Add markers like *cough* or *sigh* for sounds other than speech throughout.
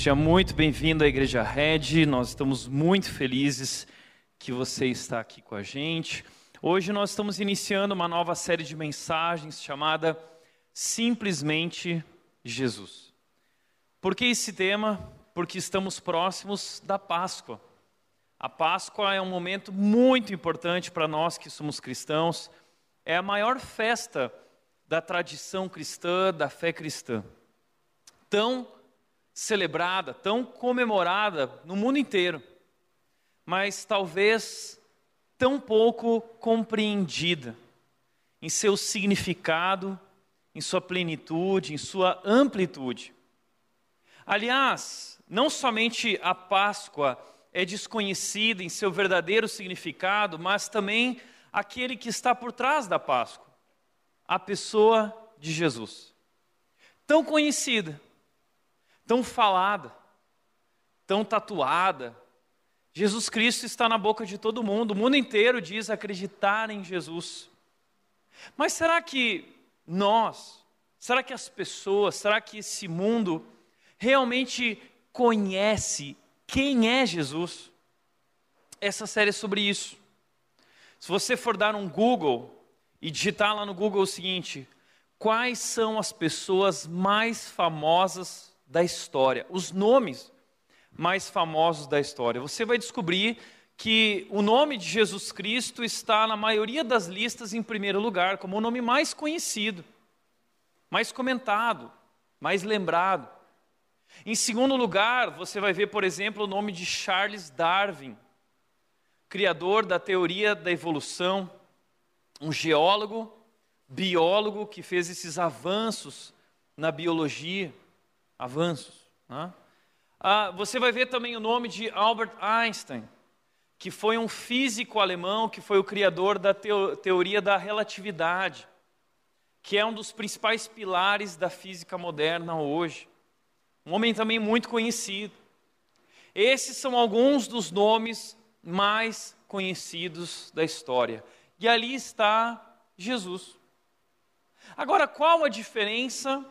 Seja muito bem-vindo à Igreja Red. Nós estamos muito felizes que você está aqui com a gente. Hoje nós estamos iniciando uma nova série de mensagens chamada Simplesmente Jesus. Por que esse tema? Porque estamos próximos da Páscoa. A Páscoa é um momento muito importante para nós que somos cristãos. É a maior festa da tradição cristã, da fé cristã tão celebrada, tão comemorada no mundo inteiro, mas talvez tão pouco compreendida em seu significado, em sua plenitude, em sua amplitude. Aliás, não somente a Páscoa é desconhecida em seu verdadeiro significado, mas também aquele que está por trás da Páscoa, a pessoa de Jesus. Tão conhecida, tão falada, tão tatuada. Jesus Cristo está na boca de todo mundo, o mundo inteiro diz acreditar em Jesus. Mas será que nós, será que as pessoas, será que esse mundo realmente conhece quem é Jesus? Essa série é sobre isso. Se você for dar um Google e digitar lá no Google o seguinte: quais são as pessoas mais famosas da história, os nomes mais famosos da história. Você vai descobrir que o nome de Jesus Cristo está na maioria das listas em primeiro lugar, como o nome mais conhecido, mais comentado, mais lembrado. Em segundo lugar, você vai ver, por exemplo, o nome de Charles Darwin, criador da teoria da evolução, um geólogo, biólogo que fez esses avanços na biologia avanços. Né? Ah, você vai ver também o nome de Albert Einstein, que foi um físico alemão, que foi o criador da teo teoria da relatividade, que é um dos principais pilares da física moderna hoje. Um homem também muito conhecido. Esses são alguns dos nomes mais conhecidos da história. E ali está Jesus. Agora, qual a diferença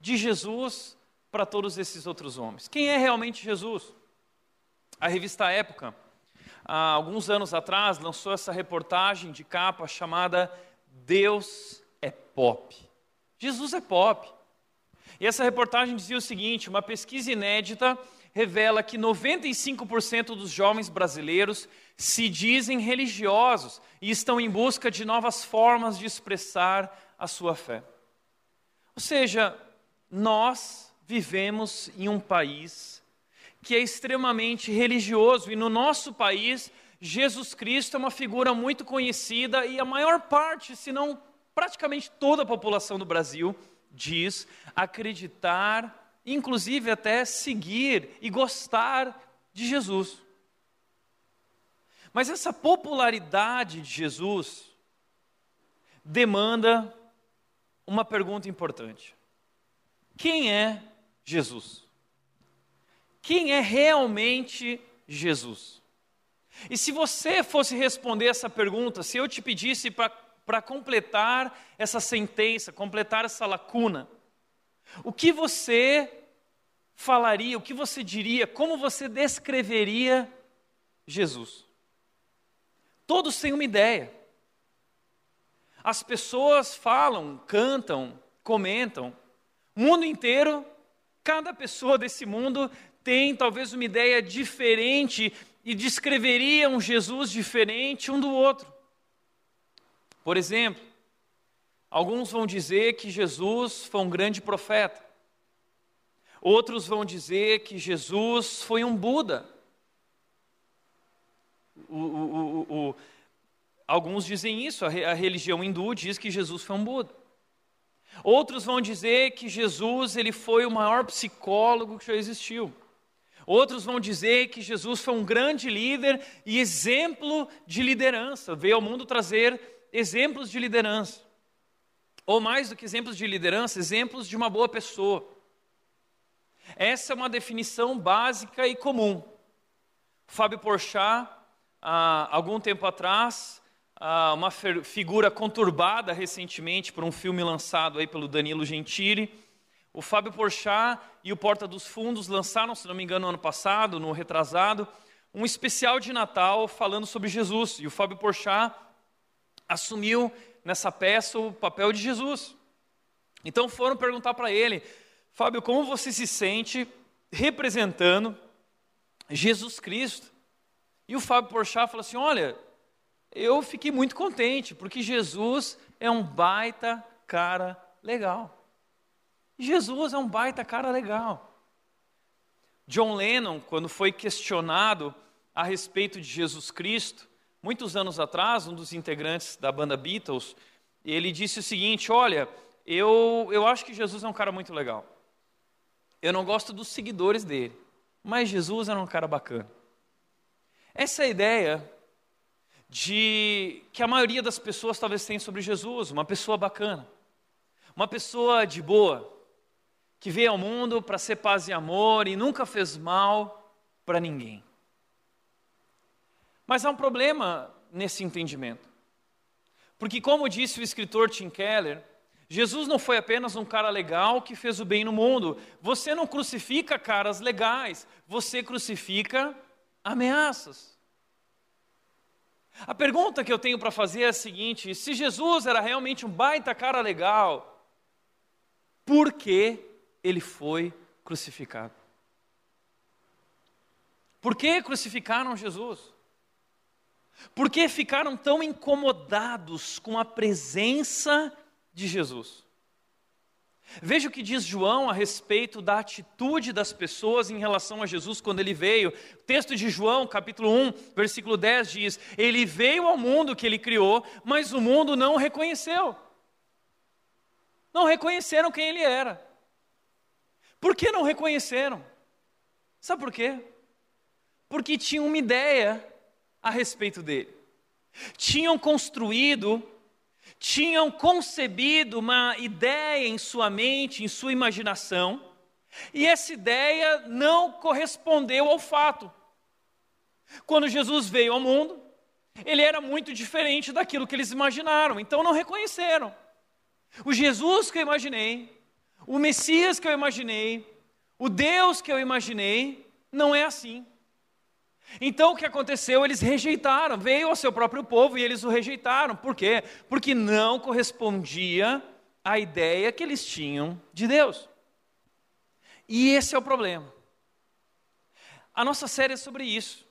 de Jesus para todos esses outros homens. Quem é realmente Jesus? A revista Época, há alguns anos atrás, lançou essa reportagem de capa chamada Deus é Pop. Jesus é pop. E essa reportagem dizia o seguinte: uma pesquisa inédita revela que 95% dos jovens brasileiros se dizem religiosos e estão em busca de novas formas de expressar a sua fé. Ou seja, nós vivemos em um país que é extremamente religioso e no nosso país Jesus Cristo é uma figura muito conhecida e a maior parte, se não praticamente toda a população do Brasil diz acreditar, inclusive até seguir e gostar de Jesus. Mas essa popularidade de Jesus demanda uma pergunta importante: quem é Jesus. Quem é realmente Jesus? E se você fosse responder essa pergunta, se eu te pedisse para completar essa sentença, completar essa lacuna, o que você falaria, o que você diria, como você descreveria Jesus? Todos têm uma ideia. As pessoas falam, cantam, comentam. O mundo inteiro Cada pessoa desse mundo tem talvez uma ideia diferente e descreveria um Jesus diferente um do outro. Por exemplo, alguns vão dizer que Jesus foi um grande profeta. Outros vão dizer que Jesus foi um Buda. O, o, o, alguns dizem isso, a, a religião hindu diz que Jesus foi um Buda. Outros vão dizer que Jesus ele foi o maior psicólogo que já existiu. Outros vão dizer que Jesus foi um grande líder e exemplo de liderança, veio ao mundo trazer exemplos de liderança. Ou mais do que exemplos de liderança, exemplos de uma boa pessoa. Essa é uma definição básica e comum. Fábio Porchat, há algum tempo atrás, ah, uma figura conturbada recentemente por um filme lançado aí pelo Danilo Gentili. O Fábio Porchat e o Porta dos Fundos lançaram, se não me engano, no ano passado, no retrasado, um especial de Natal falando sobre Jesus. E o Fábio Porchat assumiu nessa peça o papel de Jesus. Então foram perguntar para ele, Fábio, como você se sente representando Jesus Cristo? E o Fábio Porchat falou assim: Olha, eu fiquei muito contente, porque Jesus é um baita cara legal. Jesus é um baita cara legal. John Lennon, quando foi questionado a respeito de Jesus Cristo, muitos anos atrás, um dos integrantes da banda Beatles, ele disse o seguinte: Olha, eu, eu acho que Jesus é um cara muito legal. Eu não gosto dos seguidores dele, mas Jesus era um cara bacana. Essa é ideia de que a maioria das pessoas talvez tenha sobre Jesus, uma pessoa bacana, uma pessoa de boa, que veio ao mundo para ser paz e amor e nunca fez mal para ninguém. Mas há um problema nesse entendimento. Porque, como disse o escritor Tim Keller, Jesus não foi apenas um cara legal que fez o bem no mundo. Você não crucifica caras legais, você crucifica ameaças. A pergunta que eu tenho para fazer é a seguinte: se Jesus era realmente um baita cara legal, por que ele foi crucificado? Por que crucificaram Jesus? Por que ficaram tão incomodados com a presença de Jesus? Veja o que diz João a respeito da atitude das pessoas em relação a Jesus quando ele veio. O texto de João, capítulo 1, versículo 10 diz: Ele veio ao mundo que ele criou, mas o mundo não o reconheceu. Não reconheceram quem ele era. Por que não reconheceram? Sabe por quê? Porque tinham uma ideia a respeito dele. Tinham construído, tinham concebido uma ideia em sua mente, em sua imaginação, e essa ideia não correspondeu ao fato. Quando Jesus veio ao mundo, ele era muito diferente daquilo que eles imaginaram, então não reconheceram. O Jesus que eu imaginei, o Messias que eu imaginei, o Deus que eu imaginei, não é assim. Então o que aconteceu? Eles rejeitaram, veio ao seu próprio povo e eles o rejeitaram. Por quê? Porque não correspondia à ideia que eles tinham de Deus. E esse é o problema. A nossa série é sobre isso.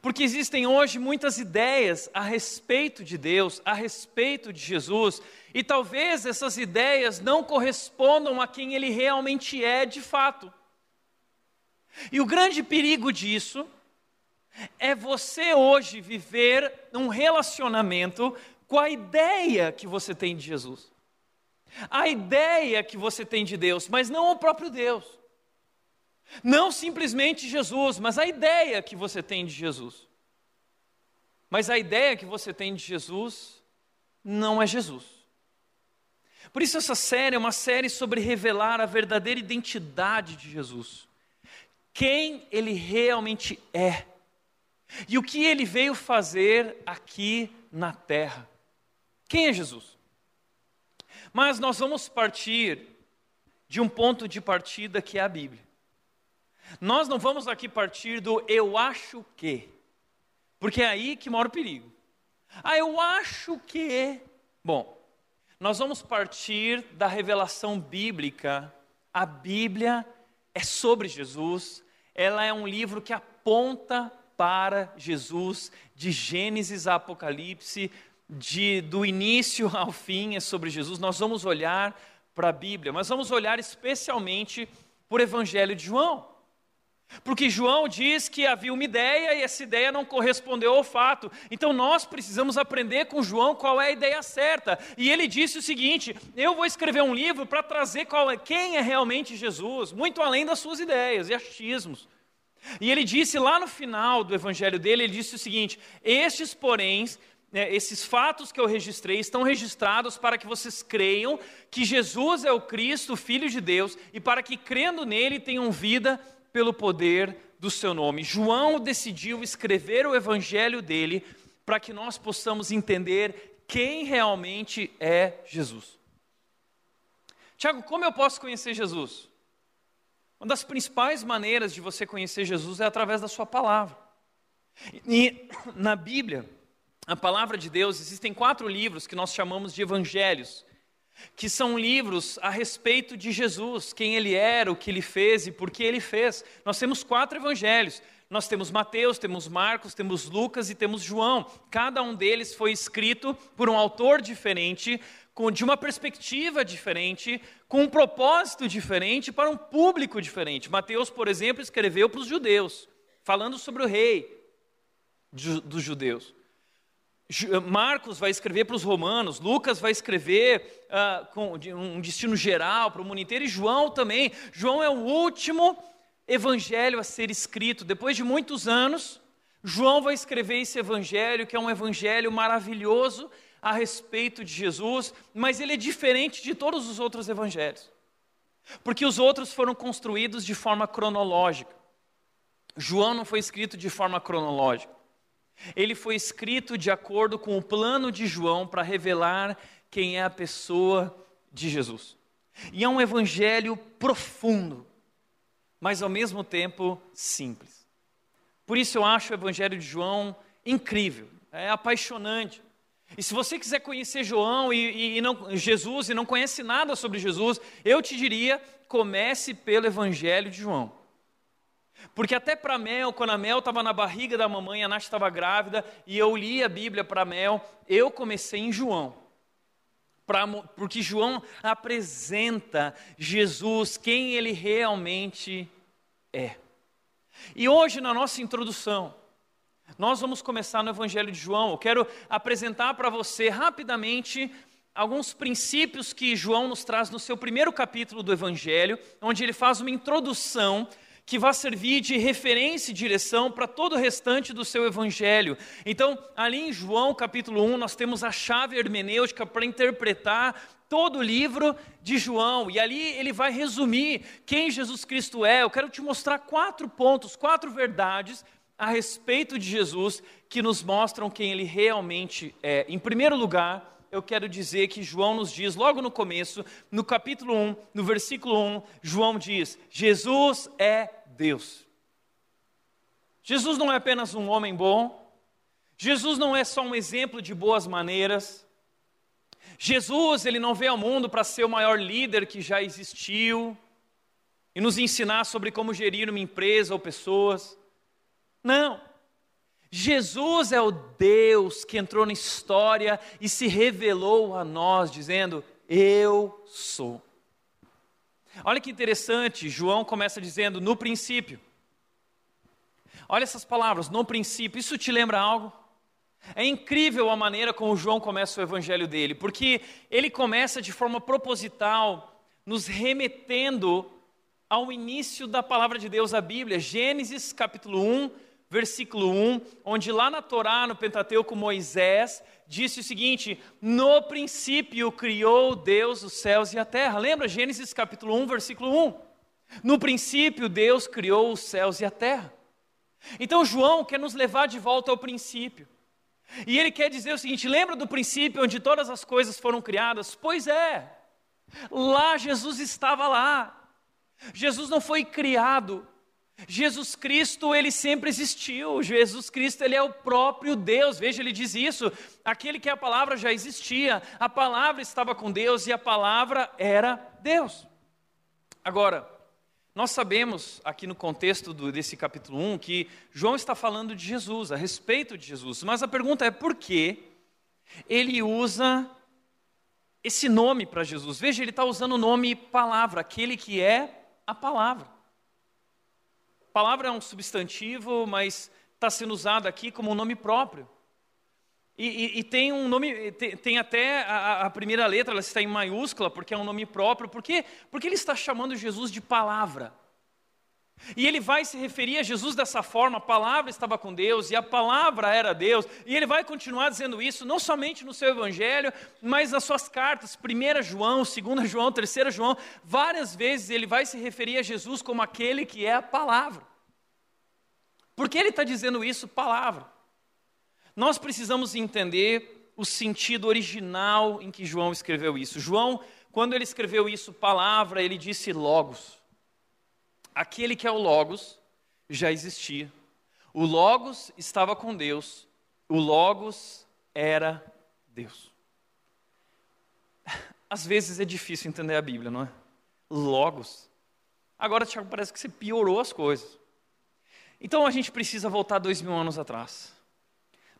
Porque existem hoje muitas ideias a respeito de Deus, a respeito de Jesus, e talvez essas ideias não correspondam a quem ele realmente é de fato. E o grande perigo disso é você hoje viver um relacionamento com a ideia que você tem de Jesus. A ideia que você tem de Deus, mas não o próprio Deus. Não simplesmente Jesus, mas a ideia que você tem de Jesus. Mas a ideia que você tem de Jesus não é Jesus. Por isso, essa série é uma série sobre revelar a verdadeira identidade de Jesus. Quem ele realmente é e o que ele veio fazer aqui na terra. Quem é Jesus? Mas nós vamos partir de um ponto de partida que é a Bíblia. Nós não vamos aqui partir do eu acho que, porque é aí que mora o perigo. Ah, eu acho que. Bom, nós vamos partir da revelação bíblica. A Bíblia é sobre Jesus, ela é um livro que aponta para Jesus, de Gênesis a Apocalipse, de, do início *laughs* ao fim é sobre Jesus. Nós vamos olhar para a Bíblia, mas vamos olhar especialmente para o Evangelho de João. Porque João diz que havia uma ideia e essa ideia não correspondeu ao fato. Então nós precisamos aprender com João qual é a ideia certa. E ele disse o seguinte: eu vou escrever um livro para trazer qual é, quem é realmente Jesus, muito além das suas ideias e achismos. E ele disse lá no final do evangelho dele, ele disse o seguinte: Estes, porém, né, esses fatos que eu registrei estão registrados para que vocês creiam que Jesus é o Cristo, o Filho de Deus, e para que crendo nele tenham vida pelo poder do seu nome. João decidiu escrever o evangelho dele para que nós possamos entender quem realmente é Jesus. Tiago, como eu posso conhecer Jesus? Uma das principais maneiras de você conhecer Jesus é através da sua palavra. E *clears throat* na Bíblia, a palavra de Deus, existem quatro livros que nós chamamos de evangelhos, que são livros a respeito de Jesus, quem ele era, o que ele fez e por que ele fez. Nós temos quatro evangelhos. Nós temos Mateus, temos Marcos, temos Lucas e temos João. Cada um deles foi escrito por um autor diferente, com, de uma perspectiva diferente, com um propósito diferente, para um público diferente. Mateus, por exemplo, escreveu para os judeus, falando sobre o rei dos judeus. Marcos vai escrever para os romanos, Lucas vai escrever uh, com um destino geral para o mundo inteiro, e João também. João é o último evangelho a ser escrito. Depois de muitos anos, João vai escrever esse evangelho, que é um evangelho maravilhoso a respeito de Jesus, mas ele é diferente de todos os outros evangelhos, porque os outros foram construídos de forma cronológica. João não foi escrito de forma cronológica. Ele foi escrito de acordo com o plano de João para revelar quem é a pessoa de Jesus. E é um evangelho profundo, mas ao mesmo tempo simples. Por isso eu acho o evangelho de João incrível, é apaixonante. E se você quiser conhecer João e, e, não, Jesus e não conhece nada sobre Jesus, eu te diria: comece pelo evangelho de João. Porque até para Mel, quando a Mel estava na barriga da mamãe, a Nath estava grávida, e eu li a Bíblia para Mel, eu comecei em João. Pra, porque João apresenta Jesus, quem ele realmente é. E hoje, na nossa introdução, nós vamos começar no Evangelho de João. Eu quero apresentar para você rapidamente alguns princípios que João nos traz no seu primeiro capítulo do Evangelho, onde ele faz uma introdução que vai servir de referência e direção para todo o restante do seu evangelho. Então, ali em João capítulo 1, nós temos a chave hermenêutica para interpretar todo o livro de João, e ali ele vai resumir quem Jesus Cristo é. Eu quero te mostrar quatro pontos, quatro verdades a respeito de Jesus que nos mostram quem ele realmente é. Em primeiro lugar, eu quero dizer que João nos diz, logo no começo, no capítulo 1, no versículo 1, João diz: Jesus é Deus. Jesus não é apenas um homem bom, Jesus não é só um exemplo de boas maneiras. Jesus, ele não veio ao mundo para ser o maior líder que já existiu e nos ensinar sobre como gerir uma empresa ou pessoas. Não. Jesus é o Deus que entrou na história e se revelou a nós, dizendo: Eu sou. Olha que interessante, João começa dizendo: No princípio. Olha essas palavras, no princípio. Isso te lembra algo? É incrível a maneira como João começa o evangelho dele, porque ele começa de forma proposital, nos remetendo ao início da palavra de Deus, a Bíblia, Gênesis capítulo 1, versículo 1, onde lá na Torá, no Pentateuco, Moisés disse o seguinte: No princípio criou Deus os céus e a terra. Lembra Gênesis capítulo 1, versículo 1? No princípio Deus criou os céus e a terra. Então João quer nos levar de volta ao princípio. E ele quer dizer o seguinte: lembra do princípio onde todas as coisas foram criadas? Pois é, lá Jesus estava lá. Jesus não foi criado Jesus Cristo, ele sempre existiu. Jesus Cristo, ele é o próprio Deus. Veja, ele diz isso. Aquele que a palavra já existia, a palavra estava com Deus e a palavra era Deus. Agora, nós sabemos aqui no contexto do, desse capítulo 1 que João está falando de Jesus, a respeito de Jesus. Mas a pergunta é por que ele usa esse nome para Jesus? Veja, ele está usando o nome palavra, aquele que é a palavra. Palavra é um substantivo, mas está sendo usado aqui como um nome próprio. E, e, e tem um nome, tem, tem até a, a, primeira letra, ela está em maiúscula, porque é um nome próprio. Por quê? Porque ele está chamando Jesus de palavra. E ele vai se referir a Jesus dessa forma: a palavra estava com Deus e a palavra era Deus. E ele vai continuar dizendo isso, não somente no seu evangelho, mas nas suas cartas, 1 João, 2 João, 3 João. Várias vezes ele vai se referir a Jesus como aquele que é a palavra. Por que ele está dizendo isso, palavra? Nós precisamos entender o sentido original em que João escreveu isso. João quando ele escreveu isso, palavra, ele disse Logos. Aquele que é o Logos já existia. O Logos estava com Deus. O Logos era Deus. Às vezes é difícil entender a Bíblia, não é? Logos. Agora, Tiago, parece que você piorou as coisas. Então a gente precisa voltar dois mil anos atrás.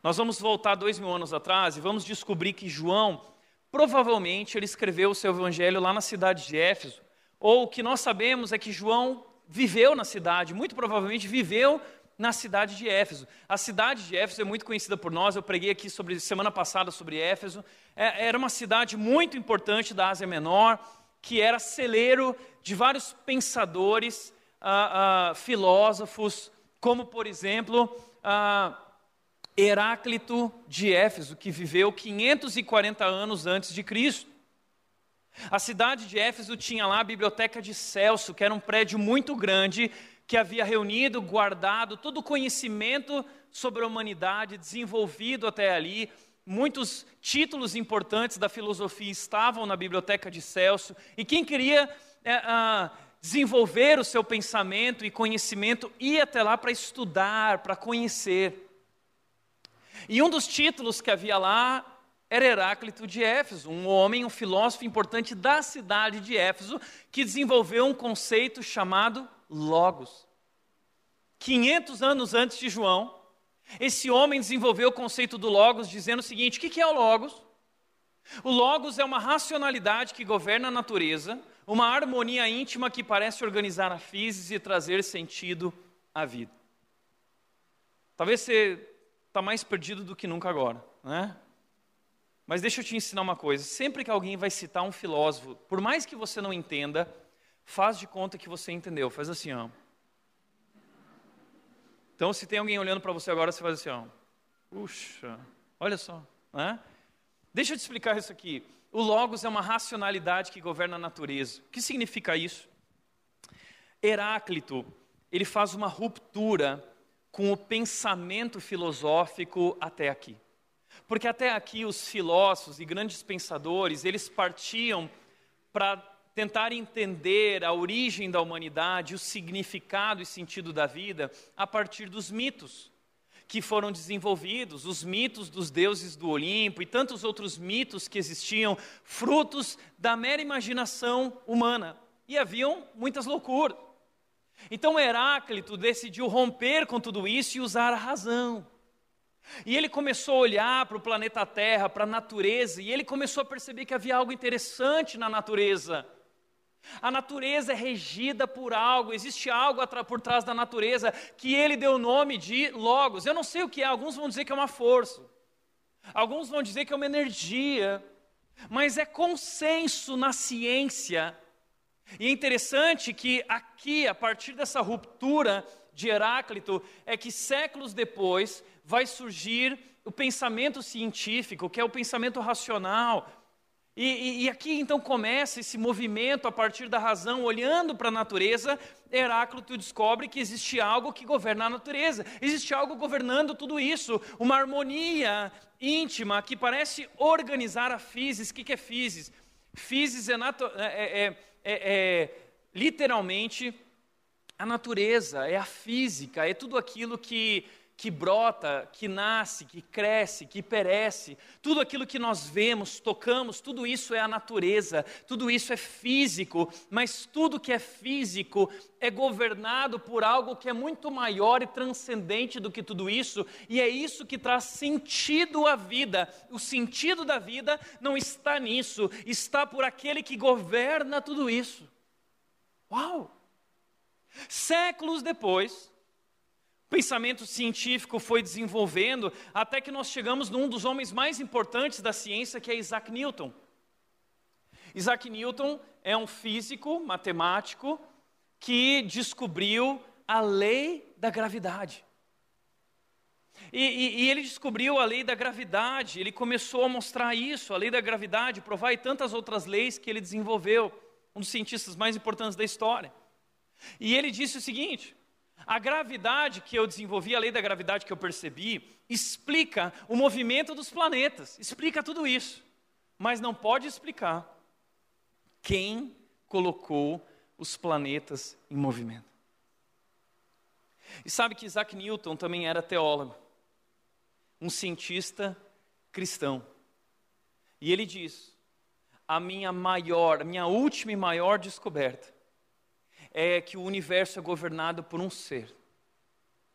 Nós vamos voltar dois mil anos atrás e vamos descobrir que João, provavelmente, ele escreveu o seu evangelho lá na cidade de Éfeso. Ou o que nós sabemos é que João viveu na cidade, muito provavelmente viveu na cidade de Éfeso. A cidade de Éfeso é muito conhecida por nós, eu preguei aqui sobre, semana passada sobre Éfeso. É, era uma cidade muito importante da Ásia Menor, que era celeiro de vários pensadores, ah, ah, filósofos, como por exemplo ah, Heráclito de Éfeso, que viveu 540 anos antes de Cristo. A cidade de Éfeso tinha lá a biblioteca de Celso, que era um prédio muito grande, que havia reunido, guardado todo o conhecimento sobre a humanidade, desenvolvido até ali. Muitos títulos importantes da filosofia estavam na biblioteca de Celso, e quem queria é, desenvolver o seu pensamento e conhecimento ia até lá para estudar, para conhecer. E um dos títulos que havia lá era Heráclito de Éfeso, um homem, um filósofo importante da cidade de Éfeso, que desenvolveu um conceito chamado Logos. 500 anos antes de João, esse homem desenvolveu o conceito do Logos, dizendo o seguinte: o que é o Logos? O Logos é uma racionalidade que governa a natureza, uma harmonia íntima que parece organizar a física e trazer sentido à vida. Talvez você está mais perdido do que nunca agora, né? Mas deixa eu te ensinar uma coisa: sempre que alguém vai citar um filósofo, por mais que você não entenda, faz de conta que você entendeu. Faz assim, ó. Então, se tem alguém olhando para você agora, você faz assim, ó. Puxa, olha só, né? Deixa eu te explicar isso aqui. O Logos é uma racionalidade que governa a natureza. O que significa isso? Heráclito, ele faz uma ruptura com o pensamento filosófico até aqui. Porque até aqui os filósofos e grandes pensadores, eles partiam para tentar entender a origem da humanidade, o significado e sentido da vida a partir dos mitos que foram desenvolvidos, os mitos dos deuses do Olimpo e tantos outros mitos que existiam, frutos da mera imaginação humana. E haviam muitas loucuras. Então Heráclito decidiu romper com tudo isso e usar a razão. E ele começou a olhar para o planeta Terra, para a natureza, e ele começou a perceber que havia algo interessante na natureza. A natureza é regida por algo, existe algo por trás da natureza que ele deu o nome de Logos. Eu não sei o que é, alguns vão dizer que é uma força, alguns vão dizer que é uma energia, mas é consenso na ciência. E é interessante que aqui, a partir dessa ruptura de Heráclito, é que séculos depois vai surgir o pensamento científico, que é o pensamento racional. E, e, e, aqui então começa esse movimento a partir da razão, olhando para a natureza. Heráclito descobre que existe algo que governa a natureza, existe algo governando tudo isso, uma harmonia íntima que parece organizar a física. O que, que é física? Física é, é, é, é literalmente a natureza, é a física, é tudo aquilo que que brota, que nasce, que cresce, que perece, tudo aquilo que nós vemos, tocamos, tudo isso é a natureza, tudo isso é físico, mas tudo que é físico é governado por algo que é muito maior e transcendente do que tudo isso, e é isso que traz sentido à vida. O sentido da vida não está nisso, está por aquele que governa tudo isso. Uau! Séculos depois, pensamento científico foi desenvolvendo até que nós chegamos num dos homens mais importantes da ciência, que é Isaac Newton. Isaac Newton é um físico, matemático, que descobriu a lei da gravidade. E, e, e, ele descobriu a lei da gravidade, ele começou a mostrar isso, a lei da gravidade, provar e tantas outras leis que ele desenvolveu, um dos cientistas mais importantes da história. E ele disse o seguinte: a gravidade que eu desenvolvi, a lei da gravidade que eu percebi, explica o movimento dos planetas, explica tudo isso, mas não pode explicar Quem colocou os planetas em movimento? E sabe que Isaac Newton também era teólogo, um cientista cristão. E ele diz: a minha maior, a minha última e maior descoberta é que o universo é governado por um ser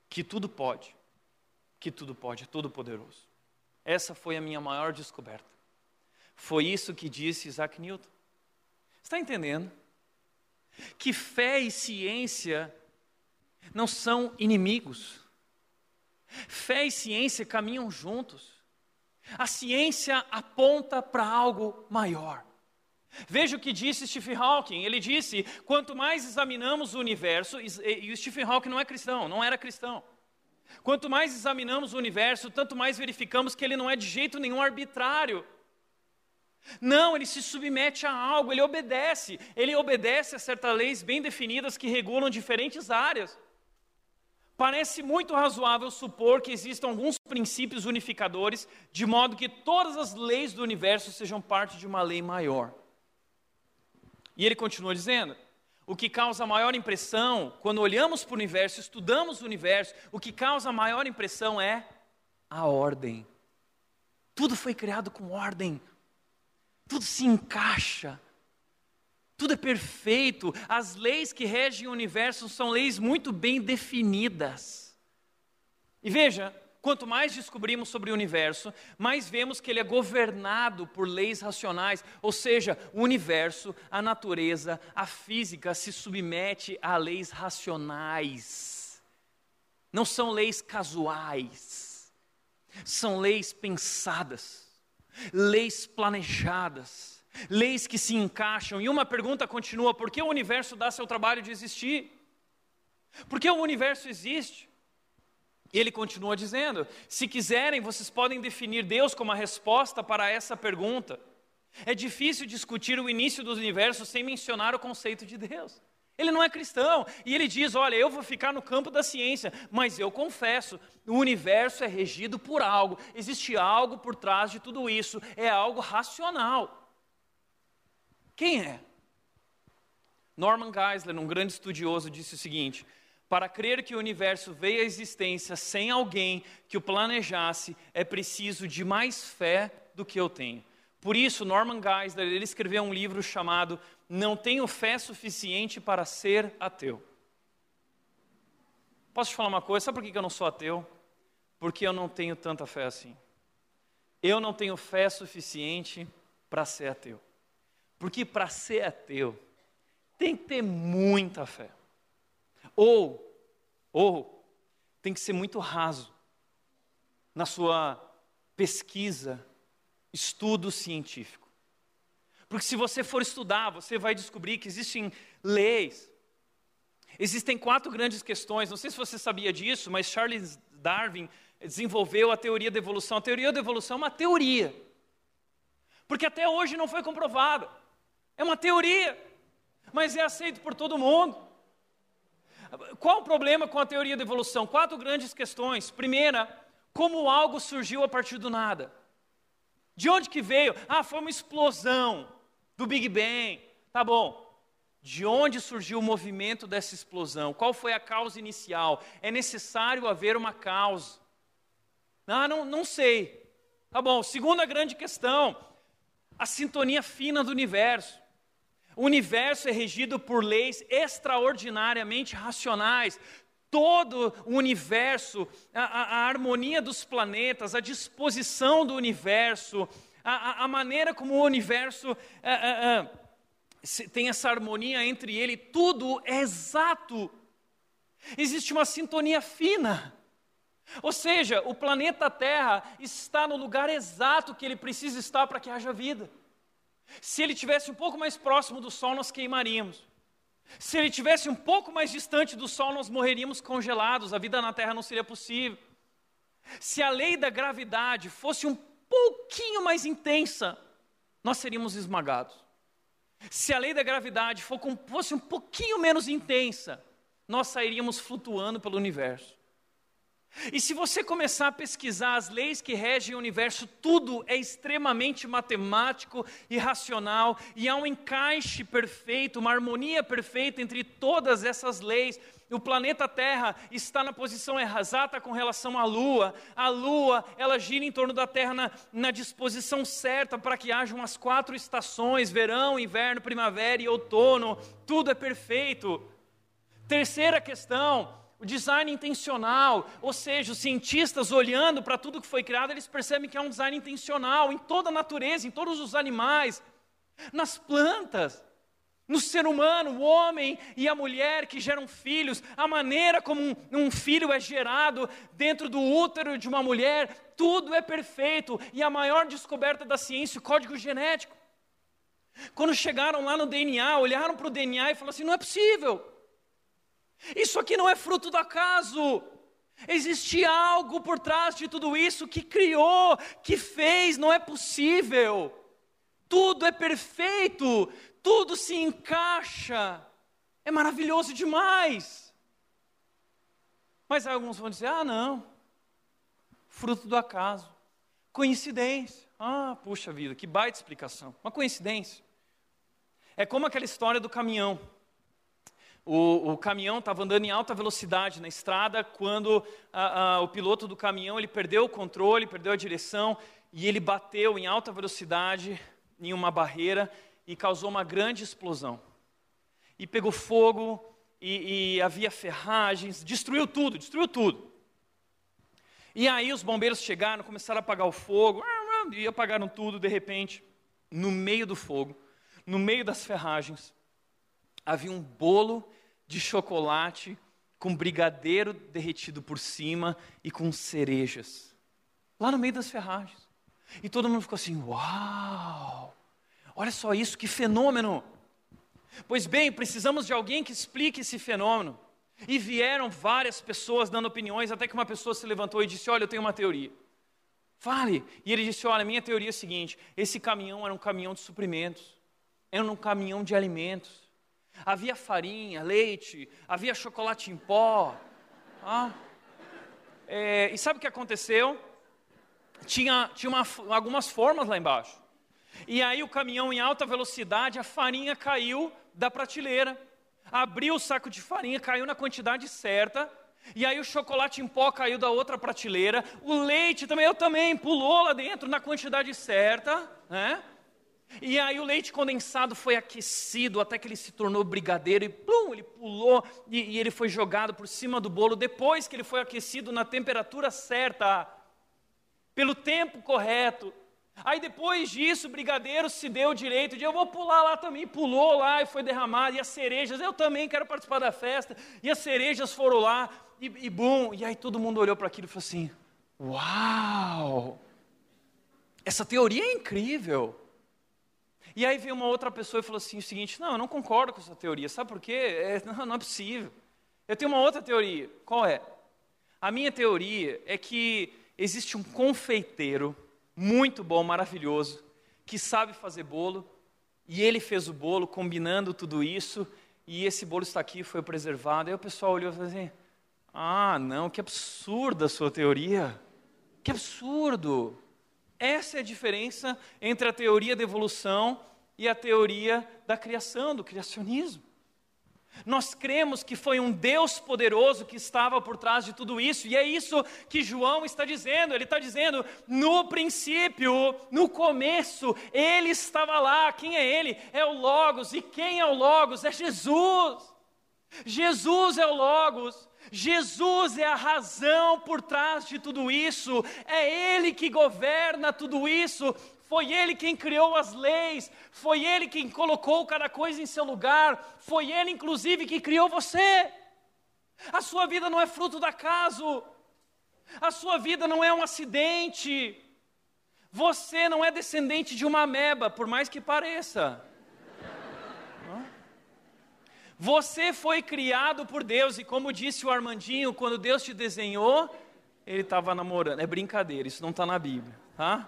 que tudo pode, que tudo pode, é todo poderoso. Essa foi a minha maior descoberta. Foi isso que disse Isaac Newton. Está entendendo? Que fé e ciência não são inimigos. Fé e ciência caminham juntos. A ciência aponta para algo maior. Veja o que disse Stephen Hawking. Ele disse: quanto mais examinamos o universo, e o Stephen Hawking não é cristão, não era cristão. Quanto mais examinamos o universo, tanto mais verificamos que ele não é de jeito nenhum arbitrário. Não, ele se submete a algo, ele obedece. Ele obedece a certas leis bem definidas que regulam diferentes áreas. Parece muito razoável supor que existam alguns princípios unificadores, de modo que todas as leis do universo sejam parte de uma lei maior. E ele continua dizendo: o que causa maior impressão, quando olhamos para o universo, estudamos o universo, o que causa maior impressão é a ordem. Tudo foi criado com ordem, tudo se encaixa, tudo é perfeito. As leis que regem o universo são leis muito bem definidas. E veja, quanto mais descobrimos sobre o universo, mais vemos que ele é governado por leis racionais, ou seja, o universo, a natureza, a física se submete a leis racionais. Não são leis casuais. São leis pensadas, leis planejadas leis que se encaixam. E uma pergunta continua: por que o universo dá seu trabalho de existir? Por que o universo existe? E ele continua dizendo: se quiserem, vocês podem definir Deus como a resposta para essa pergunta. É difícil discutir o início do universo sem mencionar o conceito de Deus. Ele não é cristão e ele diz: Olha, eu vou ficar no campo da ciência, mas eu confesso, o universo é regido por algo, existe algo por trás de tudo isso, é algo racional. Quem é? Norman Geisler, um grande estudioso, disse o seguinte: para crer que o universo veio à existência sem alguém que o planejasse, é preciso de mais fé do que eu tenho. Por isso, Norman Geisler ele escreveu um livro chamado Não Tenho Fé Suficiente para Ser Ateu. Posso te falar uma coisa? Sabe por que eu não sou ateu? Porque eu não tenho tanta fé assim. Eu não tenho fé suficiente para ser ateu. Porque para ser ateu, tem que ter muita fé. Ou, ou, tem que ser muito raso na sua pesquisa, estudo científico. Porque se você for estudar, você vai descobrir que existem leis. Existem quatro grandes questões. Não sei se você sabia disso, mas Charles Darwin desenvolveu a teoria da evolução. A teoria da evolução é uma teoria. Porque até hoje não foi comprovada. É uma teoria, mas é aceito por todo mundo. Qual o problema com a teoria da evolução? Quatro grandes questões. Primeira, como algo surgiu a partir do nada? De onde que veio? Ah, foi uma explosão do Big Bang. Tá bom. De onde surgiu o movimento dessa explosão? Qual foi a causa inicial? É necessário haver uma causa. Ah, não, não sei. Tá bom. Segunda grande questão: a sintonia fina do universo. O universo é regido por leis extraordinariamente racionais. Todo o universo, a, a, a harmonia dos planetas, a disposição do universo, a, a maneira como o universo tem essa harmonia entre ele, tudo é exato. Existe uma sintonia fina. Ou seja, o planeta Terra está no lugar exato que ele precisa estar para que haja vida. Se ele tivesse um pouco mais próximo do Sol, nós queimaríamos. Se ele tivesse um pouco mais distante do Sol, nós morreríamos congelados, a vida na Terra não seria possível. Se a lei da gravidade fosse um pouquinho mais intensa, nós seríamos esmagados. Se a lei da gravidade fosse um pouquinho menos intensa, nós sairíamos flutuando pelo universo. E se você começar a pesquisar as leis que regem o universo, tudo é extremamente matemático e racional, e há um encaixe perfeito, uma harmonia perfeita entre todas essas leis. O planeta Terra está na posição exata com relação à Lua. A Lua, ela gira em torno da Terra na, na disposição certa para que hajam as quatro estações: verão, inverno, primavera e outono. Tudo é perfeito. Terceira questão, o design intencional, ou seja, os cientistas olhando para tudo que foi criado, eles percebem que é um design intencional em toda a natureza, em todos os animais, nas plantas, no ser humano, o homem e a mulher que geram filhos, a maneira como um, um filho é gerado dentro do útero de uma mulher, tudo é perfeito e a maior descoberta da ciência, o código genético. Quando chegaram lá no DNA, olharam para o DNA e falaram assim: não é possível. Isso aqui não é fruto do acaso. Existe algo por trás de tudo isso que criou, que fez, não é possível. Tudo é perfeito, tudo se encaixa. É maravilhoso demais. Mas alguns vão dizer: ah, não, fruto do acaso, coincidência. Ah, puxa vida, que baita explicação. Uma coincidência. É como aquela história do caminhão o, o caminhão estava andando em alta velocidade na estrada quando a, a, o piloto do caminhão ele perdeu o controle, perdeu a direção e ele bateu em alta velocidade em uma barreira e causou uma grande explosão. E pegou fogo e, e havia ferragens, destruiu tudo, destruiu tudo. E aí os bombeiros chegaram, começaram a apagar o fogo, e apagaram tudo de repente, no meio do fogo, no meio das ferragens, havia um bolo de chocolate com brigadeiro derretido por cima e com cerejas. Lá no meio das ferragens. E todo mundo ficou assim: Uau! Olha só isso, que fenômeno! Pois bem, precisamos de alguém que explique esse fenômeno. E vieram várias pessoas dando opiniões, até que uma pessoa se levantou e disse: Olha, eu tenho uma teoria. Fale. E ele disse: Olha, minha teoria é a seguinte: esse caminhão era um caminhão de suprimentos, era um caminhão de alimentos. Havia farinha, leite, havia chocolate em pó. Ah. É, e sabe o que aconteceu? Tinha, tinha uma, algumas formas lá embaixo. E aí o caminhão em alta velocidade, a farinha caiu da prateleira. Abriu o saco de farinha, caiu na quantidade certa. E aí o chocolate em pó caiu da outra prateleira. O leite também, eu também, pulou lá dentro na quantidade certa. Né? E aí o leite condensado foi aquecido até que ele se tornou brigadeiro e plum, ele pulou e, e, ele foi jogado por cima do bolo depois que ele foi aquecido na temperatura certa, pelo tempo correto. Aí depois disso o brigadeiro se deu o direito de eu vou pular lá também, pulou lá e foi derramado, e as cerejas, eu também quero participar da festa, e as cerejas foram lá, e, e bum, e aí todo mundo olhou para aquilo e falou assim: Uau! Essa teoria é incrível. E aí veio uma outra pessoa e falou assim o seguinte: não, eu não concordo com essa teoria. Sabe por quê? É, *laughs* não, não é possível. Eu tenho uma outra teoria. Qual é? A minha teoria é que existe um confeiteiro muito bom, maravilhoso, que sabe fazer bolo, e ele fez o bolo combinando tudo isso, e esse bolo está aqui, foi preservado. Aí o pessoal olhou e falou assim: ah, não, que absurda a sua teoria. Que absurdo. Essa é a diferença entre a teoria da evolução e a teoria da criação, do criacionismo. Nós cremos que foi um Deus poderoso que estava por trás de tudo isso, e é isso que João está dizendo. Ele está dizendo: no princípio, no começo, ele estava lá. Quem é ele? É o Logos. E quem é o Logos? É Jesus. Jesus é o Logos. Jesus é a razão por trás de tudo isso, é Ele que governa tudo isso, foi Ele quem criou as leis, foi Ele quem colocou cada coisa em seu lugar, foi Ele, inclusive, que criou você. A sua vida não é fruto do acaso, a sua vida não é um acidente, você não é descendente de uma ameba, por mais que pareça. Você foi criado por Deus, e como disse o Armandinho, quando Deus te desenhou, ele estava namorando. É brincadeira, isso não está na Bíblia, tá?